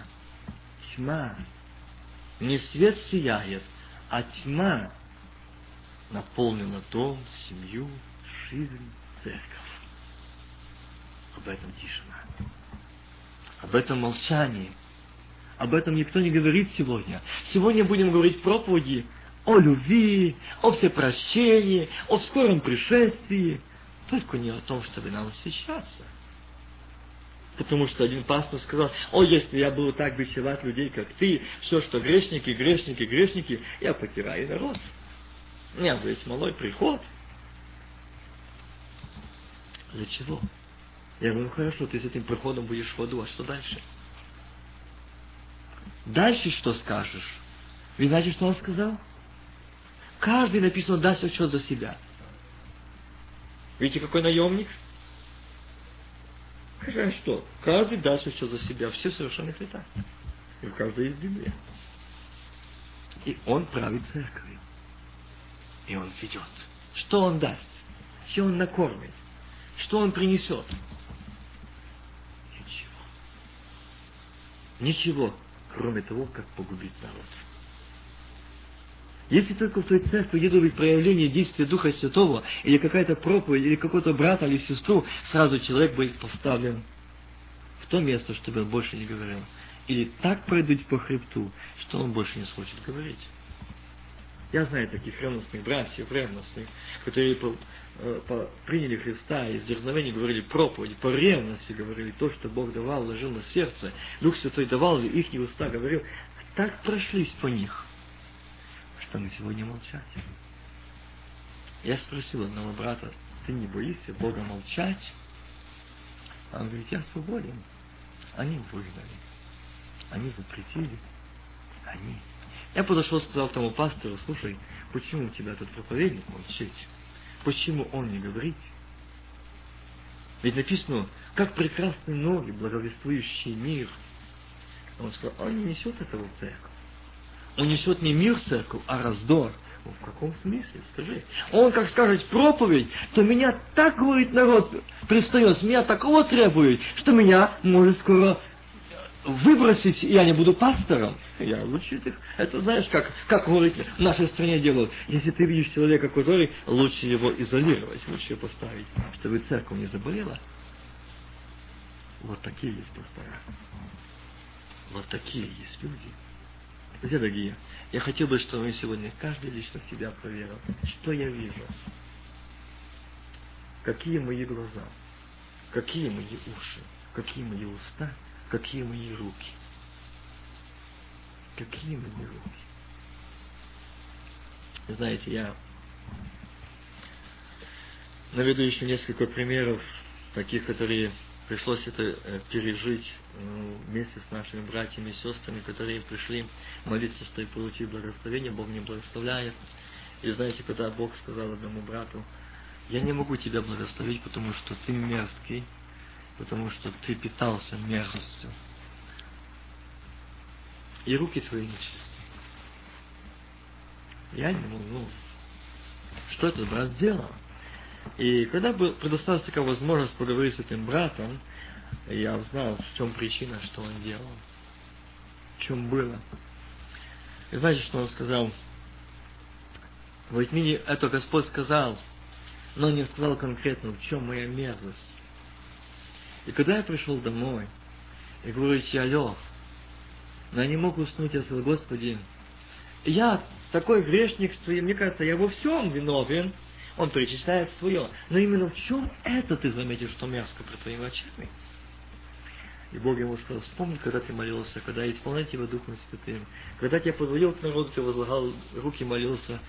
Тьма, не свет сияет, а тьма наполнила дом, семью, жизнь, церковь. Об этом тишина. Об этом молчание. Об этом никто не говорит сегодня. Сегодня будем говорить проповеди о любви, о всепрощении, о скором пришествии – только не о том, чтобы нам освещаться. Потому что один пастор сказал, о, если я буду так бичевать людей, как ты, все, что грешники, грешники, грешники, я потеряю народ. У меня будет малой приход. Для чего? Я говорю, хорошо, ты с этим приходом будешь в аду, а что дальше? Дальше что скажешь? Вы знаете, что он сказал? Каждый написано даст отчет за себя. Видите, какой наемник? Хотя что? Каждый даст еще за себя все совершенно летах. И каждый из Библии. И он правит церковью. И он ведет. Что он даст? Что он накормит? Что он принесет? Ничего. Ничего, кроме того, как погубить народ. Если только в той церкви где быть проявление действия Духа Святого, или какая-то проповедь, или какой-то брат или сестру, сразу человек будет поставлен в то место, чтобы он больше не говорил. Или так пройдут по хребту, что он больше не сможет говорить. Я знаю таких ревностных братьев, ревностных, которые приняли Христа и с дерзновением говорили проповедь, по ревности говорили то, что Бог давал, ложил на сердце. Дух Святой давал, и их уста говорил. Так прошлись по них что мы сегодня молчать. Я спросил одного брата, ты не боишься Бога молчать? А он говорит, я свободен. Они выгнали. Они запретили. Они. Я подошел, сказал тому пастору, слушай, почему у тебя тут проповедник молчит? Почему он не говорит? Ведь написано, как прекрасны ноги, благовествующий мир. Он сказал, он не несет этого в церковь унесет не мир в церковь, а раздор. Ну, в каком смысле? Скажи. Он, как скажет проповедь, то меня так, говорит народ, пристает, меня такого требует, что меня может скоро выбросить, я не буду пастором. Я лучше их. Это знаешь, как, как говорит в нашей стране делают. Если ты видишь человека, который, лучше его изолировать, лучше его поставить, чтобы церковь не заболела. Вот такие есть пастора. Вот такие есть люди. Друзья дорогие, я хотел бы, чтобы мы сегодня каждый лично себя проверил. Что я вижу? Какие мои глаза? Какие мои уши? Какие мои уста? Какие мои руки? Какие мои руки? Знаете, я наведу еще несколько примеров, таких, которые пришлось это э, пережить ну, вместе с нашими братьями и сестрами, которые пришли молиться, что и получить благословение, Бог не благословляет. И знаете, когда Бог сказал одному брату, я не могу тебя благословить, потому что ты мерзкий, потому что ты питался мерзостью. И руки твои нечисты. Я не могу. Ну, что этот брат сделал? И когда предоставилась такая возможность поговорить с этим братом, я узнал, в чем причина, что он делал. В чем было. И знаете, что он сказал? В Итмине это Господь сказал, но не сказал конкретно, в чем моя мерзость. И когда я пришел домой, и говорю, я лег, но я не мог уснуть, я сказал, Господи, я такой грешник, что мне кажется, я во всем виновен, он перечисляет свое. Но именно в чем это ты заметишь, что мерзко при твоими очами? И Бог ему сказал, вспомни, когда ты молился, когда исполнял тебя Духом Святым, когда тебя подводил к народу, ты возлагал руки, молился,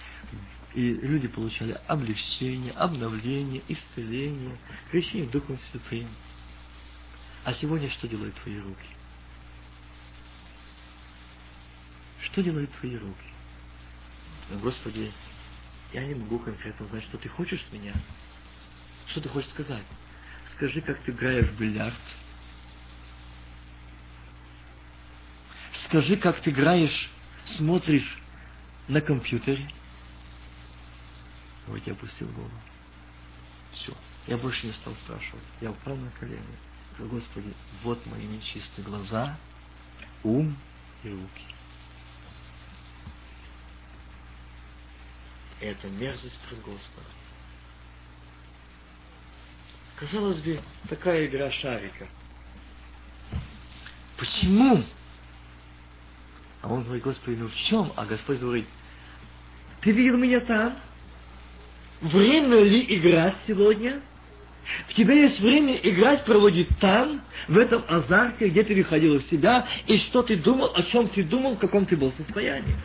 и люди получали облегчение, обновление, исцеление, крещение Духом Святым. А сегодня что делают твои руки? Что делают твои руки? Господи, я не могу конкретно знать, что ты хочешь с меня. Что ты хочешь сказать? Скажи, как ты играешь в бильярд. Скажи, как ты играешь, смотришь на компьютере. Вот я опустил голову. Все. Я больше не стал спрашивать. Я упал на колени. Господи, вот мои нечистые глаза, ум и руки. это мерзость пред Господом. Казалось бы, такая игра шарика. Почему? А он говорит, Господи, ну в чем? А Господь говорит, ты видел меня там? Время ли играть сегодня? В тебе есть время играть, проводить там, в этом азарте, где ты выходил из себя, и что ты думал, о чем ты думал, в каком ты был состоянии.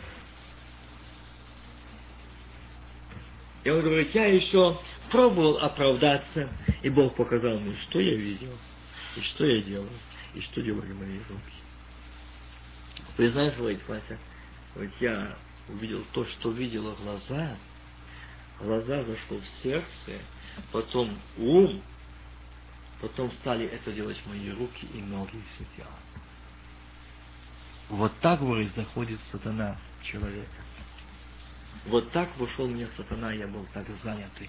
И он говорит, я еще пробовал оправдаться, и Бог показал мне, что я видел, и что я делал, и что делали мои руки. Знаете, говорит Вася, говорит, я увидел то, что видела глаза, глаза зашло в сердце, потом ум, потом стали это делать мои руки и ноги и все тело. Вот так, говорит, заходит сатана человека. Вот так вошел мне сатана, я был так занятый.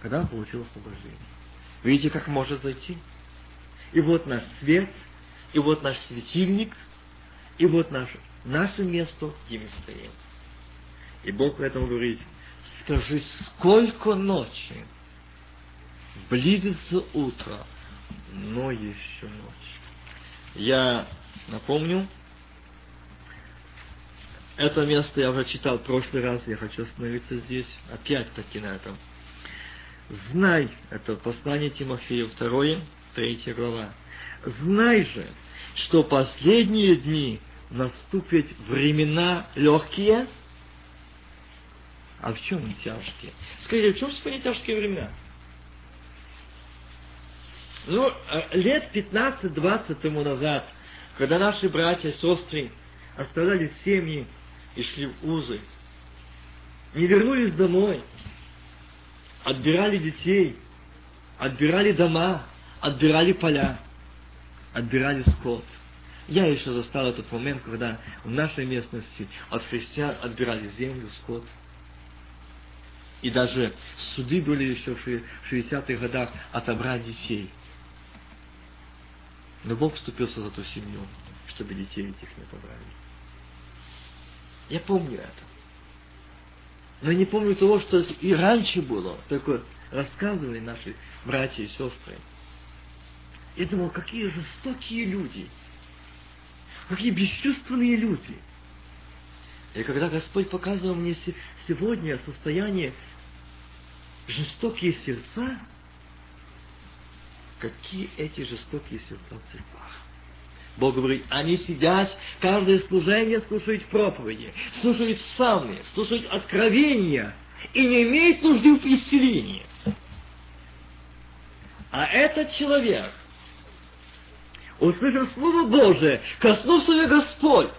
Когда он получил освобождение. Видите, как может зайти? И вот наш свет, и вот наш светильник, и вот наш, наше место, где мы стоим. И Бог поэтому говорит, скажи, сколько ночи близится утро, но еще ночь. Я напомню, это место я уже читал в прошлый раз, я хочу остановиться здесь, опять-таки на этом. Знай, это послание Тимофею, второе, третья глава. Знай же, что последние дни наступят времена легкие, а в чем тяжкие? Скажи, в чем сегодня тяжкие времена? Ну, э, лет 15-20 тому назад, когда наши братья и сестры оставляли семьи и шли в узы. Не вернулись домой. Отбирали детей, отбирали дома, отбирали поля, отбирали скот. Я еще застал этот момент, когда в нашей местности от христиан отбирали землю, скот. И даже суды были еще в 60-х годах отобрать детей. Но Бог вступился за ту семью, чтобы детей этих не побрали. Я помню это. Но не помню того, что и раньше было. Только рассказывали наши братья и сестры. И думал, какие жестокие люди. Какие бесчувственные люди. И когда Господь показывал мне сегодня состояние жестокие сердца, какие эти жестокие сердца в церквах. Бог говорит, они сидят, каждое служение слушают проповеди, слушают псалмы, слушают откровения и не имеют нужды в исцелении. А этот человек, услышав Слово Божие, коснулся ее Господь,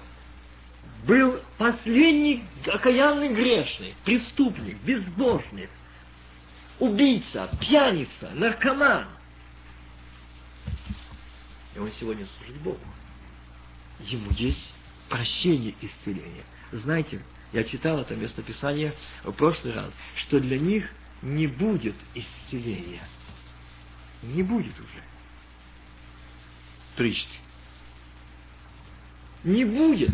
был последний окаянный грешник, преступник, безбожник, убийца, пьяница, наркоман. И он сегодня служит Богу. Ему есть прощение и исцеление. Знаете, я читал это местописание в прошлый раз, что для них не будет исцеления – не будет уже. Причт. Не будет.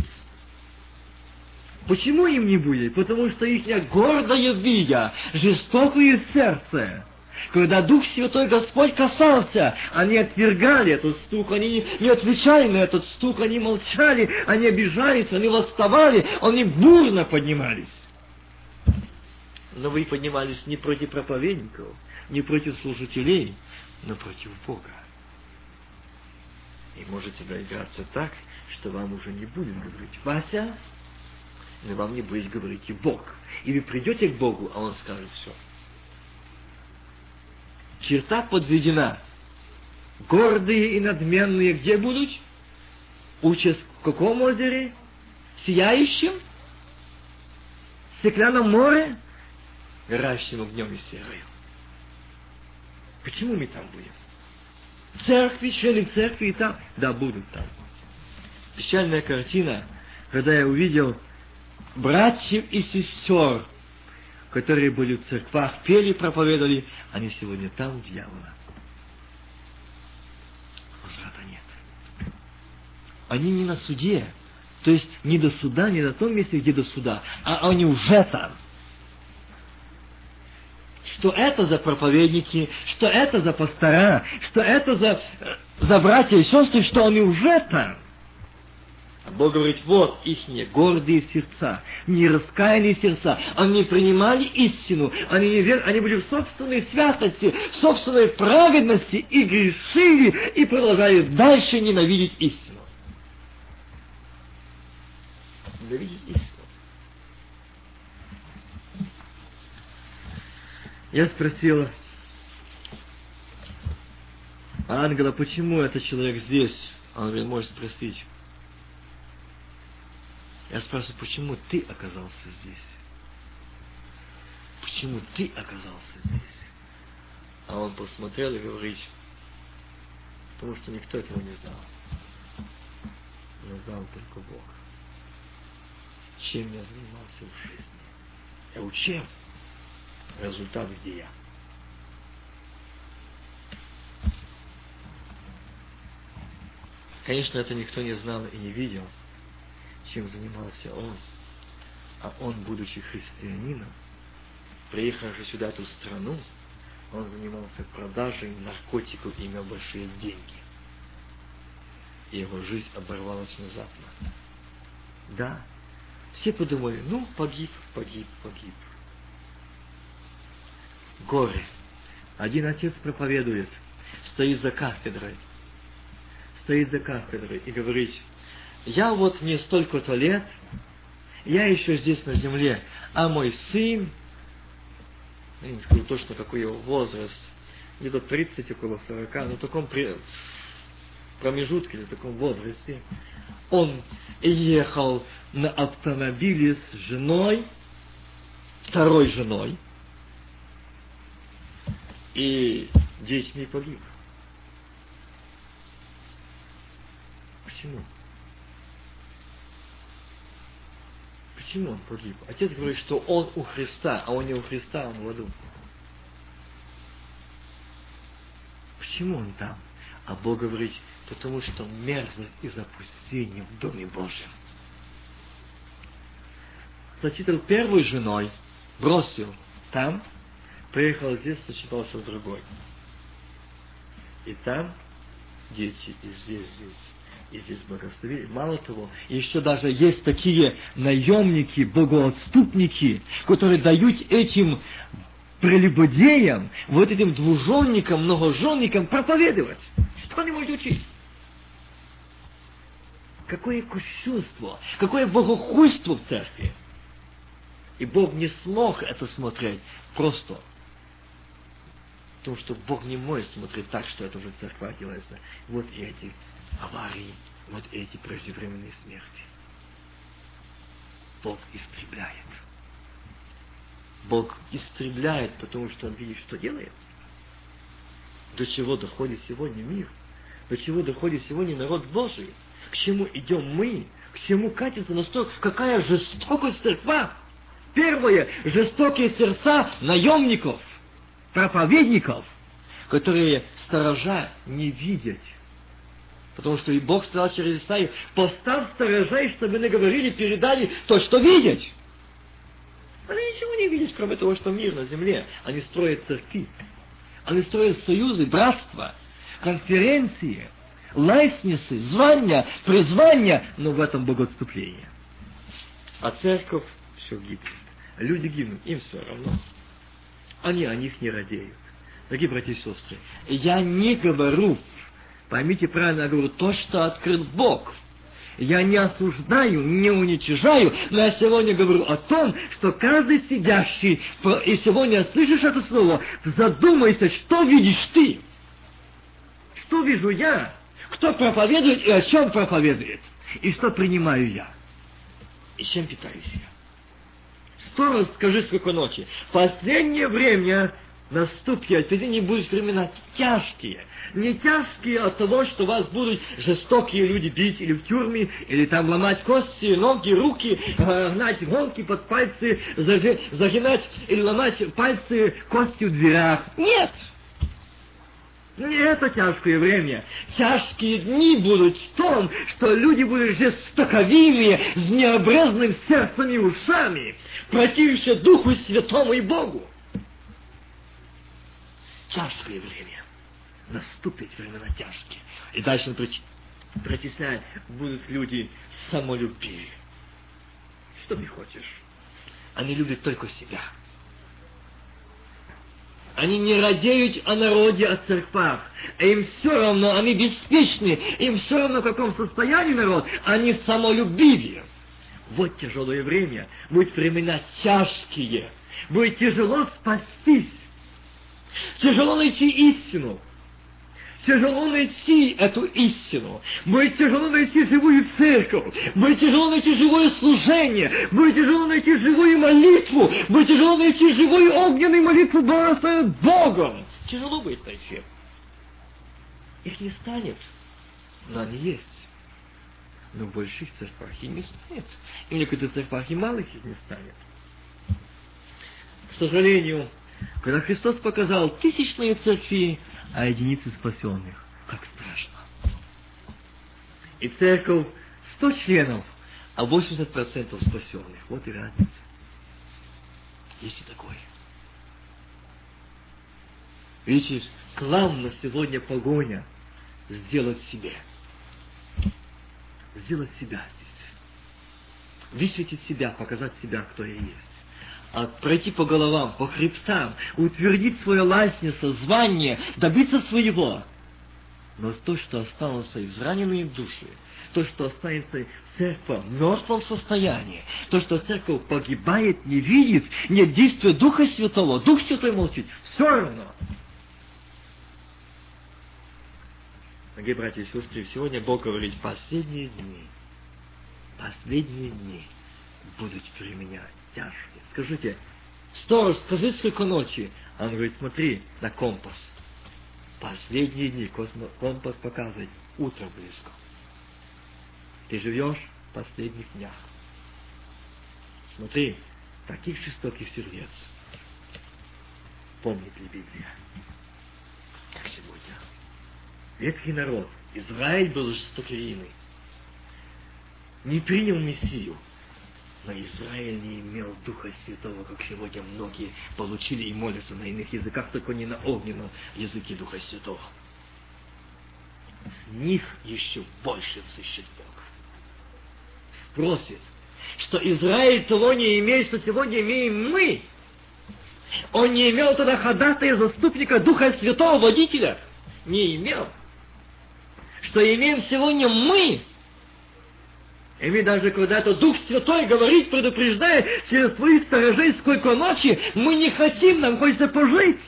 Почему им не будет? Потому что их гордое видя, жестокое сердце, когда Дух Святой Господь касался, они отвергали этот стук, они не отвечали на этот стук, они молчали, они обижались, они восставали, они бурно поднимались. Но вы поднимались не против проповедников, не против служителей, но против Бога. И можете доиграться так, что вам уже не будет говорить Вася, но вам не будет говорить и Бог. И вы придете к Богу, а Он скажет все. Черта подведена. Гордые и надменные где будут? Участь в каком озере? Сияющем? Стеклянном море? Горящим огнем и серою. Почему мы там будем? Церкви, члены церкви и там. Да, будут там. Печальная картина, когда я увидел братьев и сестер, которые были в церквах, пели, проповедовали, они сегодня там, дьявола. Возврата нет. Они не на суде, то есть не до суда, не на том месте, где до суда, а они уже там что это за проповедники, что это за пастора, что это за, за братья и сестры, что они уже там. А Бог говорит, вот их гордые сердца, не раскаянные сердца, они не принимали истину, они, не вер... они были в собственной святости, в собственной праведности и грешили, и продолжают дальше ненавидеть истину. Ненавидеть истину. Я спросила ангела, почему этот человек здесь? Он говорит, может спросить. Я спрашиваю, почему ты оказался здесь? Почему ты оказался здесь? А он посмотрел и говорит, потому что никто этого не знал. Но знал только Бог. Чем я занимался в жизни? Я учил результат где я. Конечно, это никто не знал и не видел, чем занимался он. А он, будучи христианином, приехавший сюда, эту страну, он занимался продажей наркотиков и имел большие деньги. И его жизнь оборвалась внезапно. Да, все подумали, ну, погиб, погиб, погиб горе. Один отец проповедует, стоит за кафедрой, стоит за кафедрой и говорит, я вот мне столько-то лет, я еще здесь на земле, а мой сын, я не скажу точно, какой его возраст, где-то 30, около 40, но в таком промежутке, в таком возрасте, он ехал на автомобиле с женой, второй женой, и детьми погиб. Почему? Почему он погиб? Отец говорит, что он у Христа, а он не у Христа, он в аду. Почему он там? А Бог говорит, потому что мерзость и запустение в Доме Божьем. Сочетал первой женой, бросил там, приехал здесь, сочетался с другой. И там дети, и здесь, здесь. И здесь благословили. Мало того, еще даже есть такие наемники, богоотступники, которые дают этим прелюбодеям, вот этим двуженникам, многоженникам проповедовать. Что они могут учить? Какое кощунство, какое богохульство в церкви. И Бог не смог это смотреть просто. Потому что Бог не может смотреть так, что это уже церковь делается. Вот эти аварии, вот эти преждевременные смерти. Бог истребляет. Бог истребляет, потому что Он видит, что делает. До чего доходит сегодня мир? До чего доходит сегодня народ Божий? К чему идем мы? К чему катится настолько? Какая жестокость церква? Первое, жестокие сердца наемников, проповедников, которые сторожа не видят Потому что и Бог сказал через Исаию, поставь сторожей, чтобы не говорили, передали то, что видеть. Они ничего не видят, кроме того, что мир на земле. Они строят церкви. Они строят союзы, братства, конференции, лестницы, звания, призвания, но в этом богоотступление. А церковь все гибнет. Люди гибнут, им все равно. Они о них не радеют. Дорогие братья и сестры, я не говорю Поймите правильно, я говорю, то, что открыл Бог. Я не осуждаю, не уничижаю, но я сегодня говорю о том, что каждый сидящий, и сегодня слышишь это слово, задумайся, что видишь ты. Что вижу я? Кто проповедует и о чем проповедует? И что принимаю я? И чем питаюсь я? Сто раз скажи, сколько ночи. Последнее время наступят, впереди будут времена тяжкие. Не тяжкие от того, что вас будут жестокие люди бить или в тюрьме, или там ломать кости, ноги, руки, э, гнать гонки под пальцы, загинать или ломать пальцы, кости в дверях. Нет! Не это тяжкое время. Тяжкие дни будут в том, что люди будут жестоковыми, с необрезанным сердцем и ушами, противившие Духу Святому и Богу тяжкое время. Наступит времена тяжкие. И дальше он протесняет, будут люди самолюбивы. Что ты хочешь? Они любят только себя. Они не радеют о народе, о церквах. А им все равно, они беспечны. Им все равно, в каком состоянии народ. Они самолюбивые. Вот тяжелое время. Будут времена тяжкие. Будет тяжело спастись. Тяжело найти истину. Тяжело найти эту истину. Будет тяжело найти живую церковь. Будет тяжело найти живое служение. Будет тяжело найти живую молитву. Будет тяжело найти живую огненную молитву Богом. Тяжело будет найти. Их не станет, но они есть. Но больших церквах их не станет. И в некоторых церквах и малых их не станет. К сожалению, когда Христос показал тысячные церкви, а единицы спасенных. Как страшно. И церковь сто членов, а 80% спасенных. Вот и разница. Есть и такое. Видите, главное сегодня погоня сделать себе. Сделать себя здесь. Высветить себя, показать себя, кто я есть а пройти по головам, по хребтам, утвердить свое ластница, звание, добиться своего. Но то, что осталось израненные души, то, что останется церковь в мертвом состоянии, то, что церковь погибает, не видит, нет действия Духа Святого, Дух Святой молчит, все равно. Дорогие братья и сестры, сегодня Бог говорит, последние дни, последние дни будут применять тяжкие. Скажите, сторож, скажи, сколько ночи? Он говорит, смотри на компас. Последние дни компас показывает, утро близко. Ты живешь в последних днях. Смотри, таких жестоких сердец. Помнит ли Библия? Как сегодня. Ветхий народ, Израиль был жестокий не принял Мессию, но Израиль не имел Духа Святого, как сегодня многие получили и молятся на иных языках, только не на огненном языке Духа Святого. с них еще больше взыщет Бог. Спросит, что Израиль того не имеет, что сегодня имеем мы. Он не имел тогда ходатая заступника Духа Святого Водителя. Не имел. Что имеем сегодня мы. И мы даже когда это Дух Святой говорит, предупреждая через своих сторожей, сколько ночи, мы не хотим, нам хочется пожить.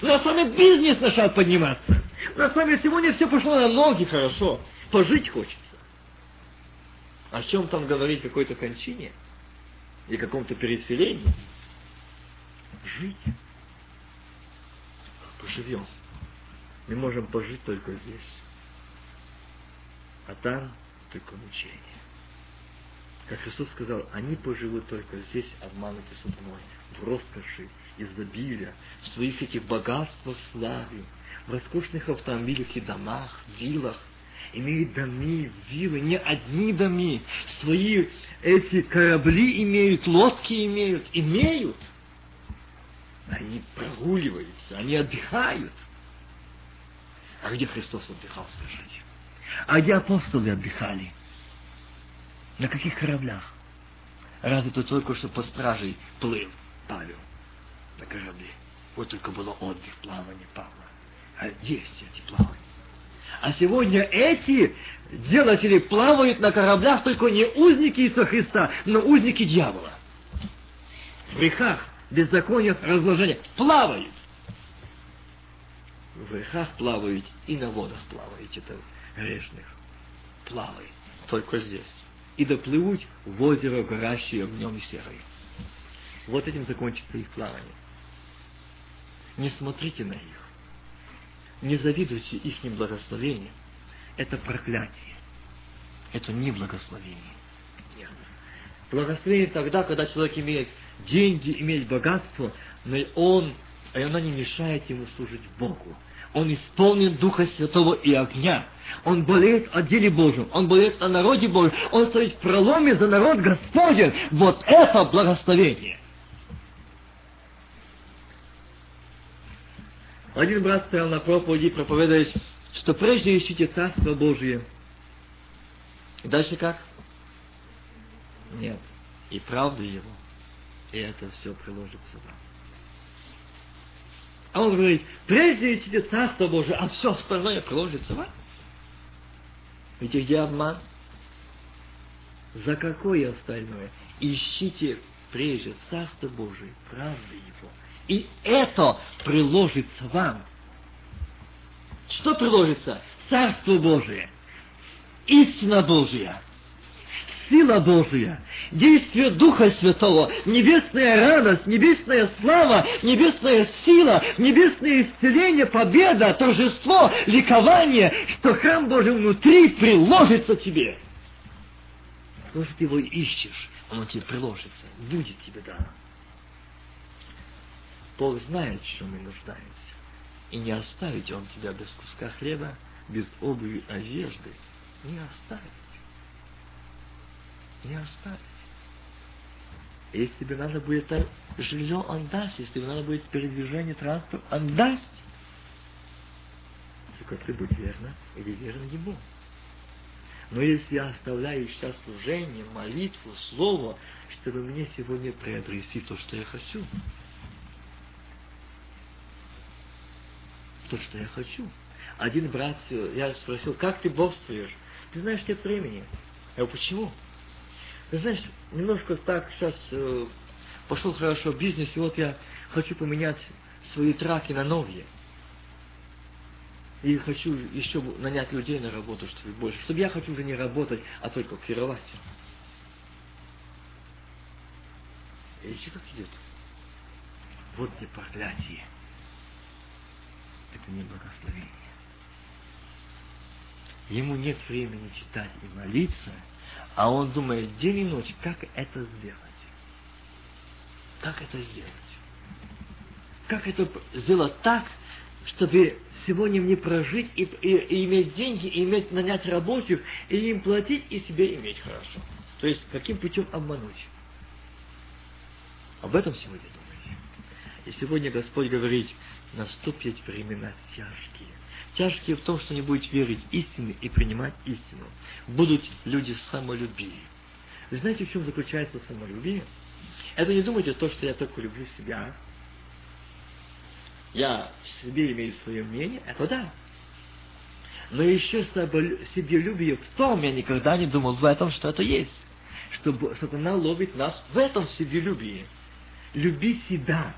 У нас с вами бизнес начал подниматься. У нас с вами сегодня все пошло на ноги хорошо. Пожить хочется. О чем там говорить какой-то кончине? Или каком-то переселении? Жить. Поживем. Мы можем пожить только здесь. А там только мучение. Как Христос сказал, они поживут только здесь, обмануты сатаной, в роскоши, изобилия, в своих этих богатствах, славе, в роскошных автомобилях и домах, виллах, имеют доми, виллы, не одни доми, свои эти корабли имеют, лодки имеют, имеют. Они прогуливаются, они отдыхают. А где Христос отдыхал, скажите? А где апостолы отдыхали? На каких кораблях? Разве то только что по стражей плыл Павел на корабле? Вот только было отдых, плавание Павла. А есть эти плавания. А сегодня эти делатели плавают на кораблях только не узники Иисуса Христа, но узники дьявола. В грехах, беззакониях, разложениях плавают. В грехах плавают и на водах плавают, это грешных. Плавают только здесь. И доплывут в озеро, горящее огнем и серой. Вот этим закончится их плавание. Не смотрите на них. Не завидуйте их благословениям. Это проклятие. Это не благословение. Нет. Благословение тогда, когда человек имеет деньги, имеет богатство, но он, и оно не мешает ему служить Богу. Он исполнен Духа Святого и огня. Он болеет о деле Божьем. Он болеет о народе Божьем. Он стоит в проломе за народ Господень. Вот это благословение. Один брат стоял на проповеди, проповедуя, что прежде ищите Царство Божие. И дальше как? Нет. И правда Его. И это все приложится вам. А он говорит, прежде ищите Царство Божие, а все остальное приложится вам. Видите, где обман? За какое остальное? Ищите прежде Царство Божие, правды Его, и это приложится вам. Что приложится? Царство Божие, истина Божия, сила Божия, действие Духа Святого, небесная радость, небесная слава, небесная сила, небесное исцеление, победа, торжество, ликование, что храм Божий внутри приложится тебе. Может, ты его ищешь, он тебе приложится, будет тебе дано. Бог знает, что мы нуждаемся. И не оставить Он тебя без куска хлеба, без обуви одежды. Не оставить. Не оставить. Если тебе надо будет жилье, Он даст. Если тебе надо будет передвижение, транспорт, Он даст. Только ты будь верна или верен Ему. Но если я оставляю сейчас служение, молитву, слово, чтобы мне сегодня приобрести то, что я хочу, то, что я хочу. Один брат, я спросил, как ты бодрствуешь? Ты знаешь, нет времени. Я говорю, почему? Знаешь, немножко так сейчас э, пошел хорошо бизнес, и вот я хочу поменять свои траки на новые. И хочу еще нанять людей на работу, чтобы больше. Чтобы я хочу уже не работать, а только кировать. Видите, как идет? Вот не проклятие это не благословение. Ему нет времени читать и молиться, а он думает день и ночь, как это сделать. Как это сделать? Как это сделать так, чтобы сегодня мне прожить и, и, и иметь деньги, и иметь, нанять рабочих, и им платить, и себе иметь хорошо. То есть, каким путем обмануть? Об этом сегодня думаете. И сегодня Господь говорит, наступят времена тяжкие. Тяжкие в том, что не будет верить истине и принимать истину. Будут люди самолюбивые. Вы знаете, в чем заключается самолюбие? Это не думайте то, что я только люблю себя. Я в себе имею свое мнение, это да. Но еще себелюбие в том, я никогда не думал в этом, что это есть. Что сатана ловит нас в этом себелюбии. Люби себя.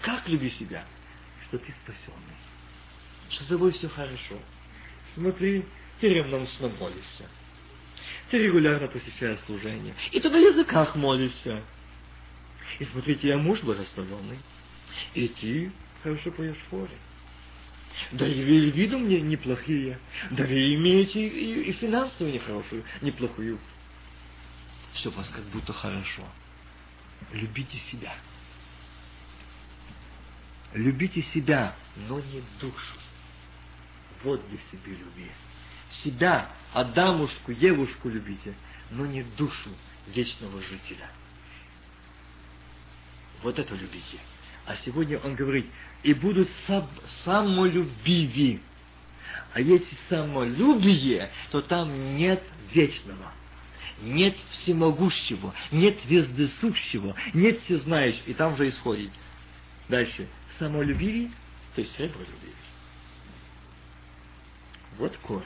Как люби себя? Что ты спасенный. Что с тобой все хорошо. Смотри, ты ревностно молишься. Ты регулярно посещаешь служение. И ты на языках молишься. И смотрите, я муж благословенный. И ты хорошо поешь в хоре. Да и виду мне неплохие. Да и имеете и, и финансовую нехорошую, неплохую. Все у вас как будто хорошо. Любите себя. Любите себя, но не душу. Вот где себе люби. Себя, Адамушку, Евушку любите, но не душу вечного жителя. Вот это любите. А сегодня он говорит, и будут сам, самолюбиви. А если самолюбие, то там нет вечного, нет всемогущего, нет вездесущего, нет всезнающего. И там же исходит. Дальше. Самолюбивее, то есть сребролюбивее. Вот корень.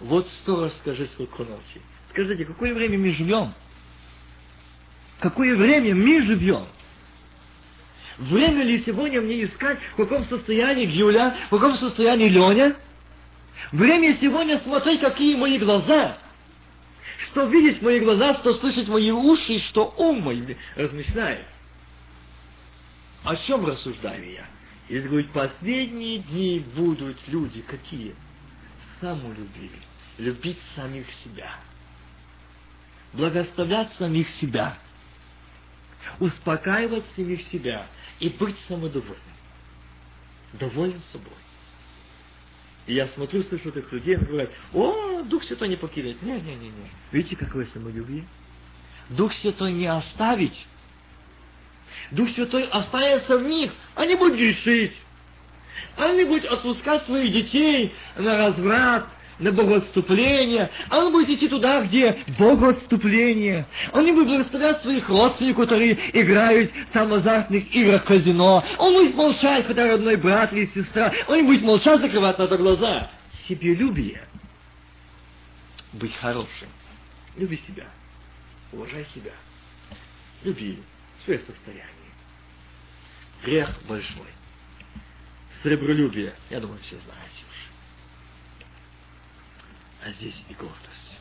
Вот сто раз скажи, сколько ночи. Скажите, какое время мы живем? Какое время мы живем? Время ли сегодня мне искать, в каком состоянии Юля, в каком состоянии Леня? Время сегодня смотреть, какие мои глаза. Что видеть мои глаза, что слышать мои уши, что ум мой размышляет. О чем рассуждаю я? И говорит, последние дни будут люди какие? Самолюбивые. Любить самих себя. Благословлять самих себя. Успокаивать самих себя и быть самодовольным. Доволен собой. И я смотрю, слышу этих людей, они говорят, о, Дух Святой не покинет. Не-не-не-не. Видите, какое самолюбие? Дух Святой не оставить. Дух Святой останется в них, они будут грешить. Они будут отпускать своих детей на разврат, на богоотступление. Они будут идти туда, где богоотступление. Они будут благословлять своих родственников, которые играют в азартных играх казино. Он будет молчать, когда родной брат или сестра. Он будет молчать, закрывать на это глаза. Себелюбие. Быть хорошим. Люби себя. Уважай себя. Люби свое состояние. Грех большой. Сребролюбие. Я думаю, все знаете уже. А здесь и гордость.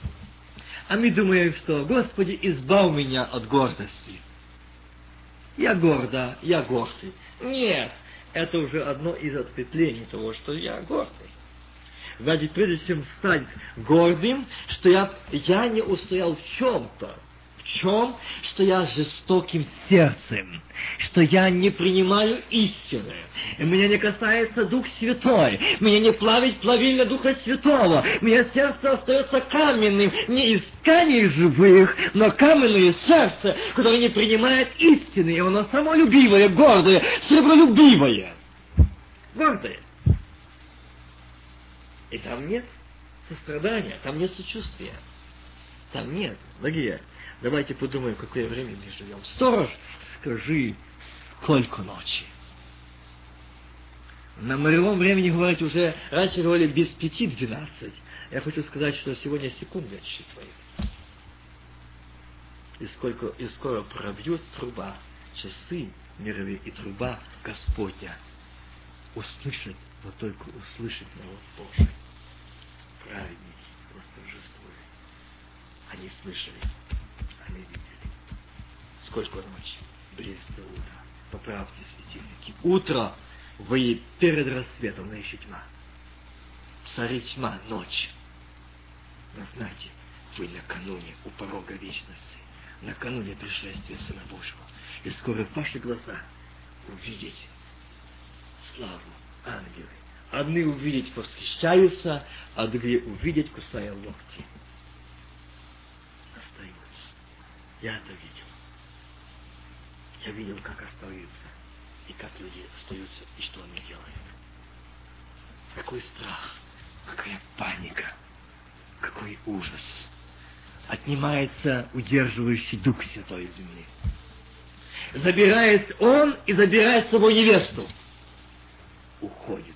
А мы думаем, что, Господи, избав меня от гордости. Я горда, я гордый. Нет, это уже одно из ответвлений того, что я гордый. Значит, прежде чем стать гордым, что я, я не устоял в чем-то, в чем? Что я жестоким сердцем, что я не принимаю истины. Меня не касается Дух Святой, меня не плавит плавильня Духа Святого, меня сердце остается каменным, не из тканей живых, но каменное сердце, которое не принимает истины, и оно самолюбивое, гордое, сребролюбивое. Гордое. И там нет сострадания, там нет сочувствия. Там нет, дорогие, Давайте подумаем, какое время мы живем. Сторож, скажи, сколько ночи? На моревом времени говорить уже, раньше говорили без пяти двенадцать. Я хочу сказать, что сегодня секунды отсчитывает. И, сколько, и скоро пробьет труба, часы мировые и труба Господня. Услышать, но только услышать народ Божий. Праведники восторжествуют. Они слышали они видели. Сколько ночи, близко утро. Поправьте светильники. Утро, вы перед рассветом, но еще тьма. Цари тьма, ночь. Но знаете, вы накануне у порога вечности, накануне пришествия Сына Божьего. И скоро ваши глаза увидеть славу ангелы. Одни увидеть восхищаются, а другие увидеть, кусая локти. Я это видел. Я видел, как остаются. и как люди остаются, и что они делают. Какой страх, какая паника, какой ужас. Отнимается удерживающий Дух Святой земли. Забирает он и забирает с собой невесту. Уходит.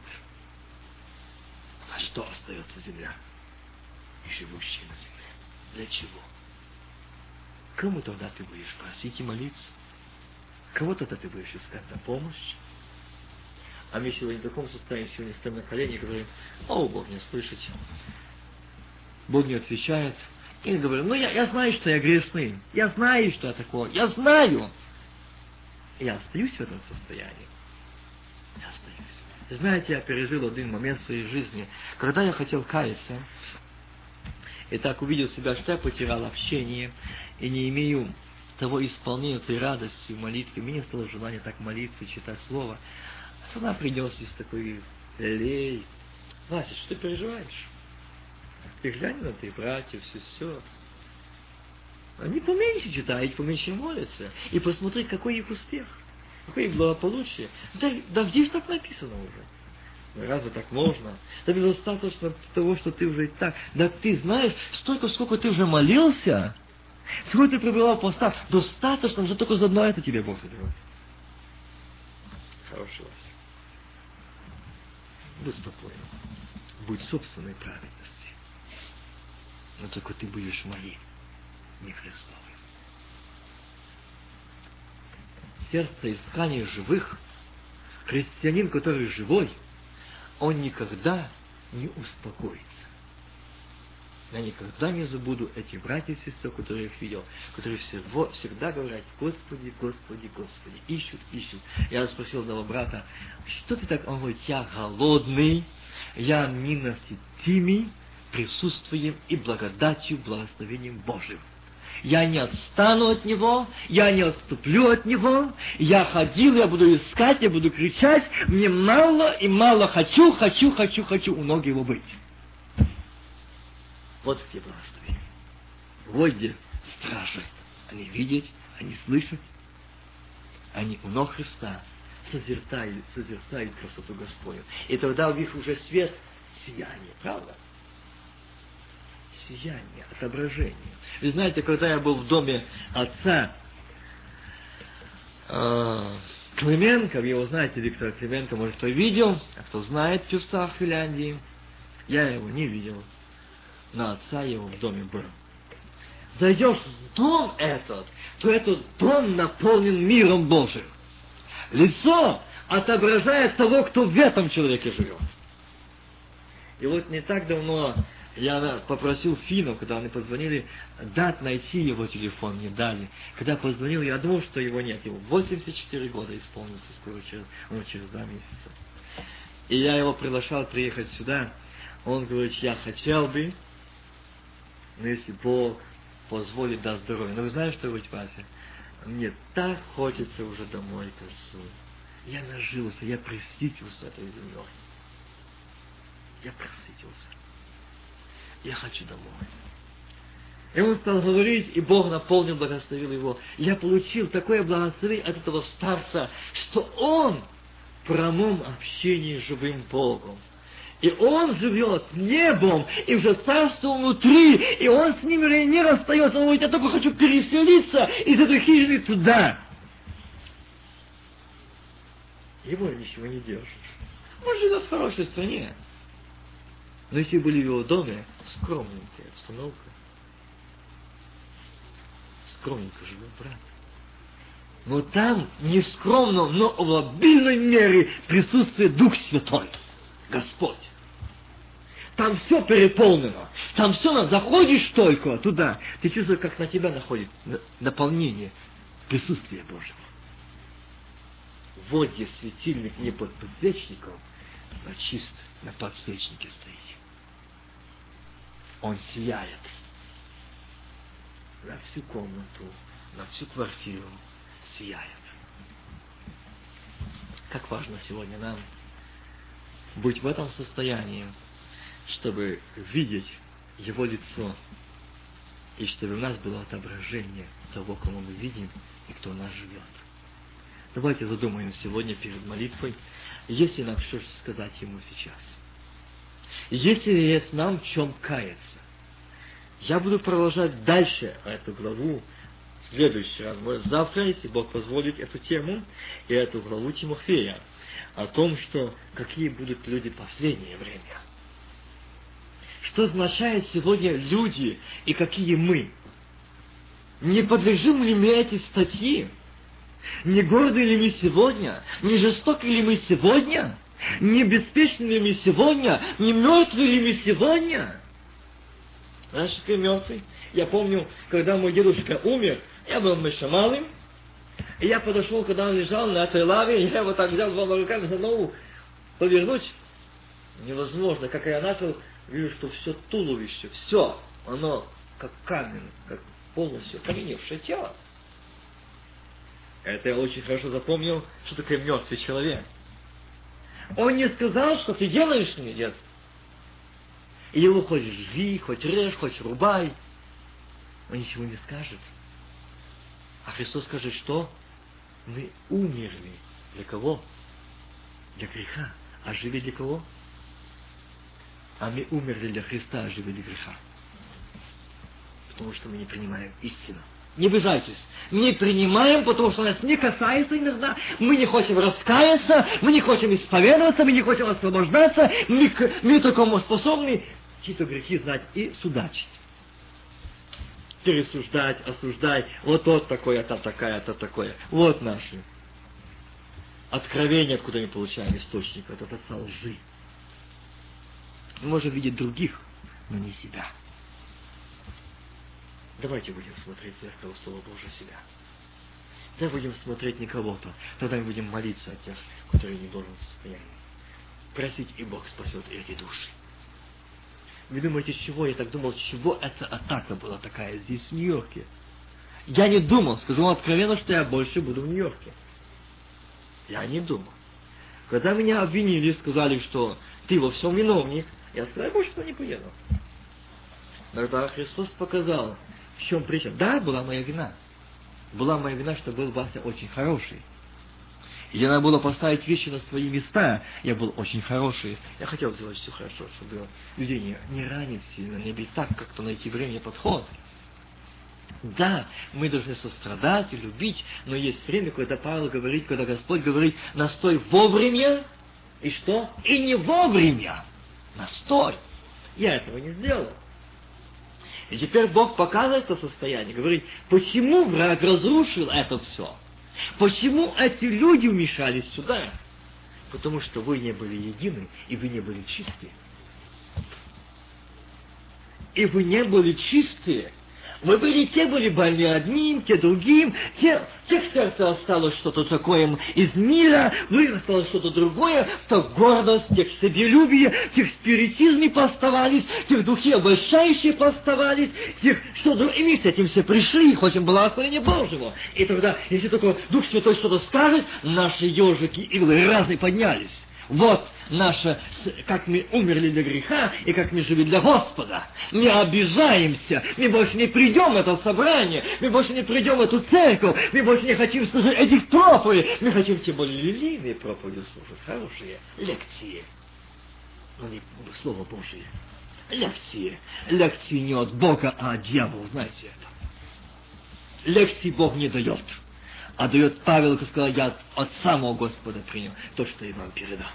А что остается земля? И живущие на земле. Для чего? Кому тогда ты будешь просить и молиться? Кого тогда ты будешь искать на помощь? А мы сегодня в таком состоянии, сегодня стоим на колени и говорим, о, Бог не слышит. Бог не отвечает. И говорим, ну я, я знаю, что я грешный. Я знаю, что я такое. Я знаю. Я остаюсь в этом состоянии. Я остаюсь. Знаете, я пережил один момент в своей жизни, когда я хотел каяться, и так увидел себя, что я потерял общение, и не имею того исполнения, той радости в молитве. Мне стало желание так молиться, читать Слово. А она принес здесь такой лей. Вася, что ты переживаешь? Ты глянь на ты, братья, все, все. Они поменьше читают, поменьше молятся. И посмотри, какой их успех, какое их благополучие. Да, да здесь так написано уже. Разве так можно? Да достаточно того, что ты уже и так. Да ты знаешь, столько, сколько ты уже молился, сколько ты пребывал в постах, достаточно уже только за одно это тебе Бог заберет. Хороший вас. Будь спокоен. Будь собственной праведности. Но только ты будешь моей, не Христовой. Сердце искания живых, христианин, который живой – он никогда не успокоится. Я никогда не забуду эти братья и сестры, которые я их видел, которые всего, всегда говорят, Господи, Господи, Господи, ищут, ищут. Я спросил одного брата, что ты так? Он говорит, я голодный, я ненасытимый присутствием и благодатью, благословением Божьим. Я не отстану от него, я не отступлю от него. Я ходил, я буду искать, я буду кричать. Мне мало и мало хочу, хочу, хочу, хочу у ног его быть. Вот где благословение. Вот где стражи. Они видят, они слышат. Они у ног Христа созерцают, созерцают красоту Господню. И тогда у них уже свет, сияние, правда? Сияние, отображение. Вы знаете, когда я был в доме отца э, Клименко, его знаете, Виктор Клименко, может, кто видел, а кто знает певца в Финляндии, я его не видел, но отца его в доме был. Зайдешь в дом этот, то этот дом наполнен миром Божьим. Лицо отображает того, кто в этом человеке живет. И вот не так давно я попросил финнов, когда они позвонили, дать найти его телефон, не дали. Когда позвонил, я думал, что его нет. Ему 84 года исполнился скоро, через, ну, через два месяца. И я его приглашал приехать сюда. Он говорит, я хотел бы, но если Бог позволит, даст здоровье. Но вы знаете, что говорит Вася? Мне так хочется уже домой к отцу. Я нажился, я присытился этой землей. Я присытился я хочу домой. И он стал говорить, и Бог наполнил, благословил его. Я получил такое благословение от этого старца, что он в прямом общении с живым Богом. И он живет небом, и уже царство внутри, и он с ними не расстается. Он говорит, я только хочу переселиться из этой хижины туда. Его ничего не держишь. Он живет в хорошей стране. Но если были в его доме, скромненькая обстановка, скромненько живет брат. Но там не скромно, но в обильной мере присутствует Дух Святой, Господь. Там все переполнено. Там все, заходишь только туда, ты чувствуешь, как на тебя находит наполнение присутствия Божьего. Вот где светильник не под подсвечником, чист на подсвечнике стоит он сияет на всю комнату, на всю квартиру сияет. Как важно сегодня нам быть в этом состоянии, чтобы видеть Его лицо, и чтобы у нас было отображение того, кого мы видим и кто у нас живет. Давайте задумаем сегодня перед молитвой, если нам что сказать Ему сейчас. Если есть нам в чем каяться. Я буду продолжать дальше эту главу в следующий раз. Может, завтра, если Бог позволит эту тему и эту главу Тимофея о том, что какие будут люди в последнее время. Что означает сегодня люди и какие мы? Не подлежим ли мы эти статьи? Не горды ли мы сегодня? Не жестоки ли мы сегодня? Не беспечны ли мы сегодня? Не мертвы ли мы сегодня? Знаешь, какой мертвый? Я помню, когда мой дедушка умер, я был еще малым, и я подошел, когда он лежал на этой лаве, я его так взял двумя руками, ну, повернуть невозможно. Как я начал, вижу, что все туловище, все, оно как камень, как полностью каменевшее тело. Это я очень хорошо запомнил, что такое мертвый человек. Он не сказал, что ты делаешь мне, нет. И его хоть жги, хоть режь, хоть рубай. Он ничего не скажет. А Христос скажет, что мы умерли. Для кого? Для греха. А жили для кого? А мы умерли для Христа, а жили для греха. Потому что мы не принимаем истину. Не обижайтесь. Не принимаем, потому что нас не касается иногда. Мы не хотим раскаяться, мы не хотим исповедоваться, мы не хотим освобождаться. Мы, мы такому способны чьи-то грехи знать и судачить. Пересуждать, осуждать. Вот тот такой, а та такая, а та такое. Вот наши откровения, откуда мы получаем источник. Это отца лжи. Мы можем видеть других, но не себя. Давайте будем смотреть в зеркало Слова Божьего себя. Давай будем смотреть не кого-то. Тогда мы будем молиться о тех, которые не должны состоянии. Просить, и Бог спасет эти души. Вы думаете, чего я так думал, чего эта атака была такая здесь, в Нью-Йорке? Я не думал, скажу вам откровенно, что я больше буду в Нью-Йорке. Я не думал. Когда меня обвинили, сказали, что ты во всем виновник, я сказал, я больше туда не поеду. Тогда Христос показал, в чем причина? Да, была моя вина. Была моя вина, что был Вася очень хороший. И надо было поставить вещи на свои места. Я был очень хороший. Я хотел сделать все хорошо, чтобы людей не, не ранить сильно, не бить так, как-то найти время подход. Да, мы должны сострадать и любить, но есть время, когда Павел говорит, когда Господь говорит, настой вовремя, и что? И не вовремя. Настой. Я этого не сделал. И теперь Бог показывает это состояние, говорит, почему враг разрушил это все? Почему эти люди вмешались сюда? Потому что вы не были едины, и вы не были чистые. И вы не были чистые, мы были, те были больны одним, те другим, те, тех сердце осталось что-то такое из мира, ну и осталось что-то другое, то гордость, тех себелюбие, тех спиритизмы поставались, тех духи обольщающие поставались, тех, что и мы с этим все пришли, и хотим благословения Божьего. И тогда, если только Дух Святой что-то скажет, наши ежики иглы разные поднялись. Вот наше, как мы умерли для греха и как мы жили для Господа. Не обижаемся, мы больше не придем в это собрание, мы больше не придем в эту церковь, мы больше не хотим слушать этих проповедей, мы хотим тем более лилийные проповеди слушать, хорошие лекции, но не Слово Божие. Лекции. Лекции не от Бога, а от дьявола, знаете это. Лекции Бог не дает а дает Павел, как сказал, я от самого Господа принял то, что я вам передал.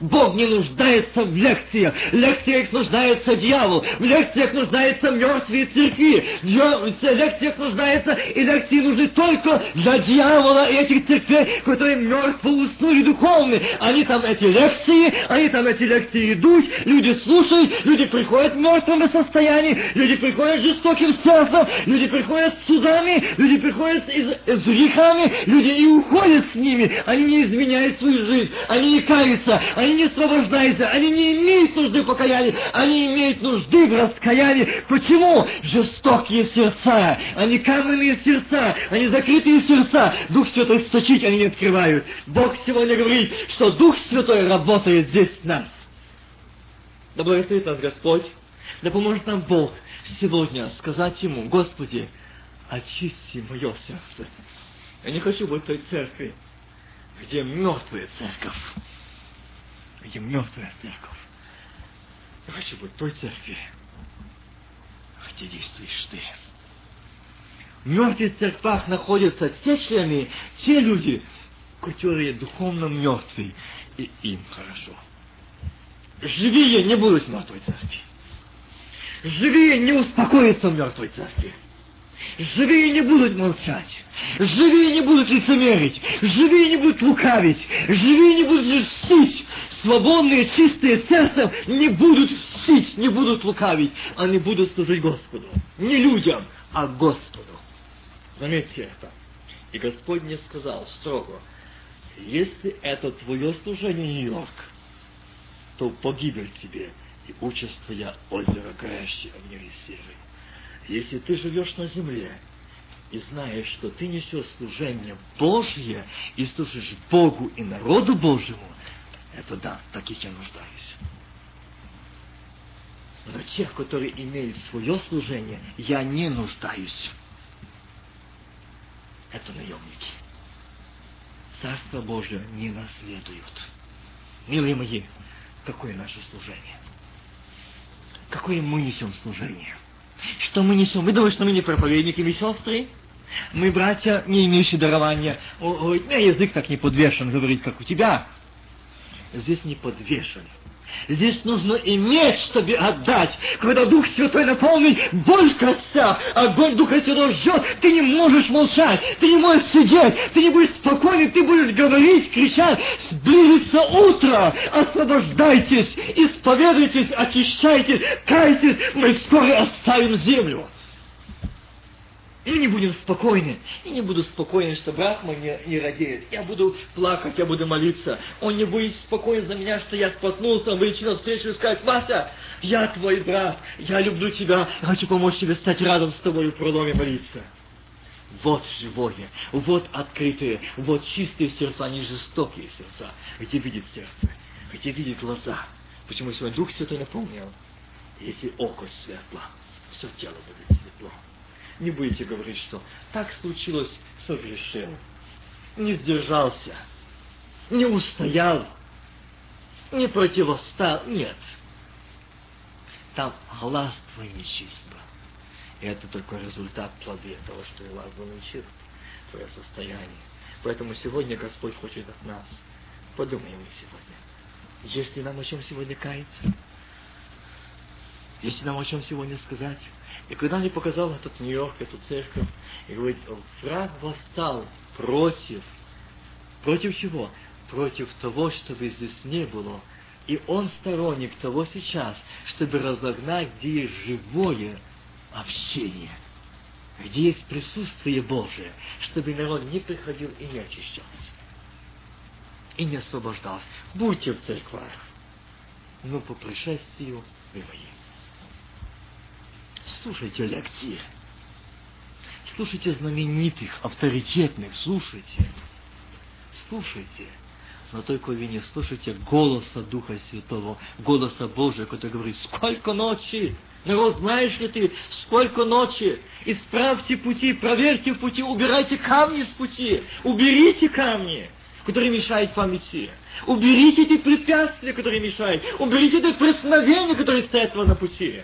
Бог не нуждается в лекциях. В лекциях нуждается дьявол. В лекциях нуждаются мертвые церкви. В лекциях нуждается, и лекции нужны только для дьявола и этих церквей, которые мертвы уснули духовны. Они там эти лекции, они там эти лекции идут, люди слушают, люди приходят в мертвом состоянии, люди приходят с жестоким сердцем, люди приходят с судами, люди приходят с, с грехами, люди и уходят с ними. Они не изменяют свою жизнь, они не каются, они не освобождаются, они не имеют нужды в покаянии, они имеют нужды в раскаянии. Почему? Жестокие сердца, они каменные сердца, они закрытые сердца. Дух Святой стучить они не открывают. Бог сегодня говорит, что Дух Святой работает здесь в нас. Да благословит нас Господь, да поможет нам Бог сегодня сказать Ему, Господи, очисти мое сердце Я не хочу быть той церкви, где мертвая церковь. Где мертвая церковь. Я хочу быть той церкви, где действуешь ты. В мертвых церквах находятся те члены, те люди, которые духовно мертвы, и им хорошо. Живые не будут мертвой церкви. Живые не успокоятся в мертвой церкви. Живые не будут молчать. Живые не будут лицемерить. Живые не будут лукавить. Живые не будут льстить. Свободные, чистые сердцем не будут льстить, не будут лукавить. Они будут служить Господу. Не людям, а Господу. Заметьте это. И Господь мне сказал строго, если это твое служение, Нью-Йорк, то погибель тебе и участь твоя озеро горящее в мире серый. Если ты живешь на земле и знаешь, что ты несешь служение Божье и служишь Богу и народу Божьему, это да, таких я нуждаюсь. Но тех, которые имеют свое служение, я не нуждаюсь. Это наемники. Царство Божие не наследуют. Милые мои, какое наше служение? Какое мы несем служение? Что мы несем? Вы думаете, что мы не проповедники, мы сестры? Мы братья, не имеющие дарования. У меня язык так не подвешен, говорить, как у тебя. Здесь не подвешен. Здесь нужно иметь, чтобы отдать. Когда Дух Святой наполнит, боль костя, огонь Духа Святого жжет, ты не можешь молчать, ты не можешь сидеть, ты не будешь спокойный, ты будешь говорить, кричать, сблизится утро, освобождайтесь, исповедуйтесь, очищайтесь, кайтесь, мы скоро оставим землю. И не будем спокойны. И не буду спокоен, что брат мой не, не радеет. Я буду плакать, я буду молиться. Он не будет спокоен за меня, что я споткнулся, выйти на встречу и сказать, Вася, я твой брат, я люблю тебя, я хочу помочь тебе стать рядом с тобой в проломе молиться. Вот живое, вот открытые, вот чистые сердца, не жестокие сердца, где видит сердце, где видит глаза. Почему сегодня Дух Святой напомнил? Если око светло, все тело будет светло. Не будете говорить, что так случилось, согрешил, не сдержался, не устоял, не противостал. Нет. Там глаз твой нечист И это только результат плоды того, что глаз был нечист, твое состояние. Поэтому сегодня Господь хочет от нас. Подумаем сегодня. Если нам о чем сегодня каяться, если нам о чем сегодня сказать, и когда мне показал этот Нью-Йорк, эту церковь, и говорит, враг восстал против, против чего? Против того, чтобы здесь не было. И он сторонник того сейчас, чтобы разогнать, где есть живое общение, где есть присутствие Божие, чтобы народ не приходил и не очищался, и не освобождался. Будьте в церквах, но по пришествию вы мои. Слушайте лекции. Слушайте знаменитых, авторитетных, слушайте. Слушайте. Но только вы не слушайте голоса Духа Святого, голоса Божия, который говорит, сколько ночи, народ, знаешь ли ты, сколько ночи, исправьте пути, проверьте пути, убирайте камни с пути, уберите камни, которые мешают вам идти. Уберите эти препятствия, которые мешают. Уберите эти преткновения, которые стоят вам на пути.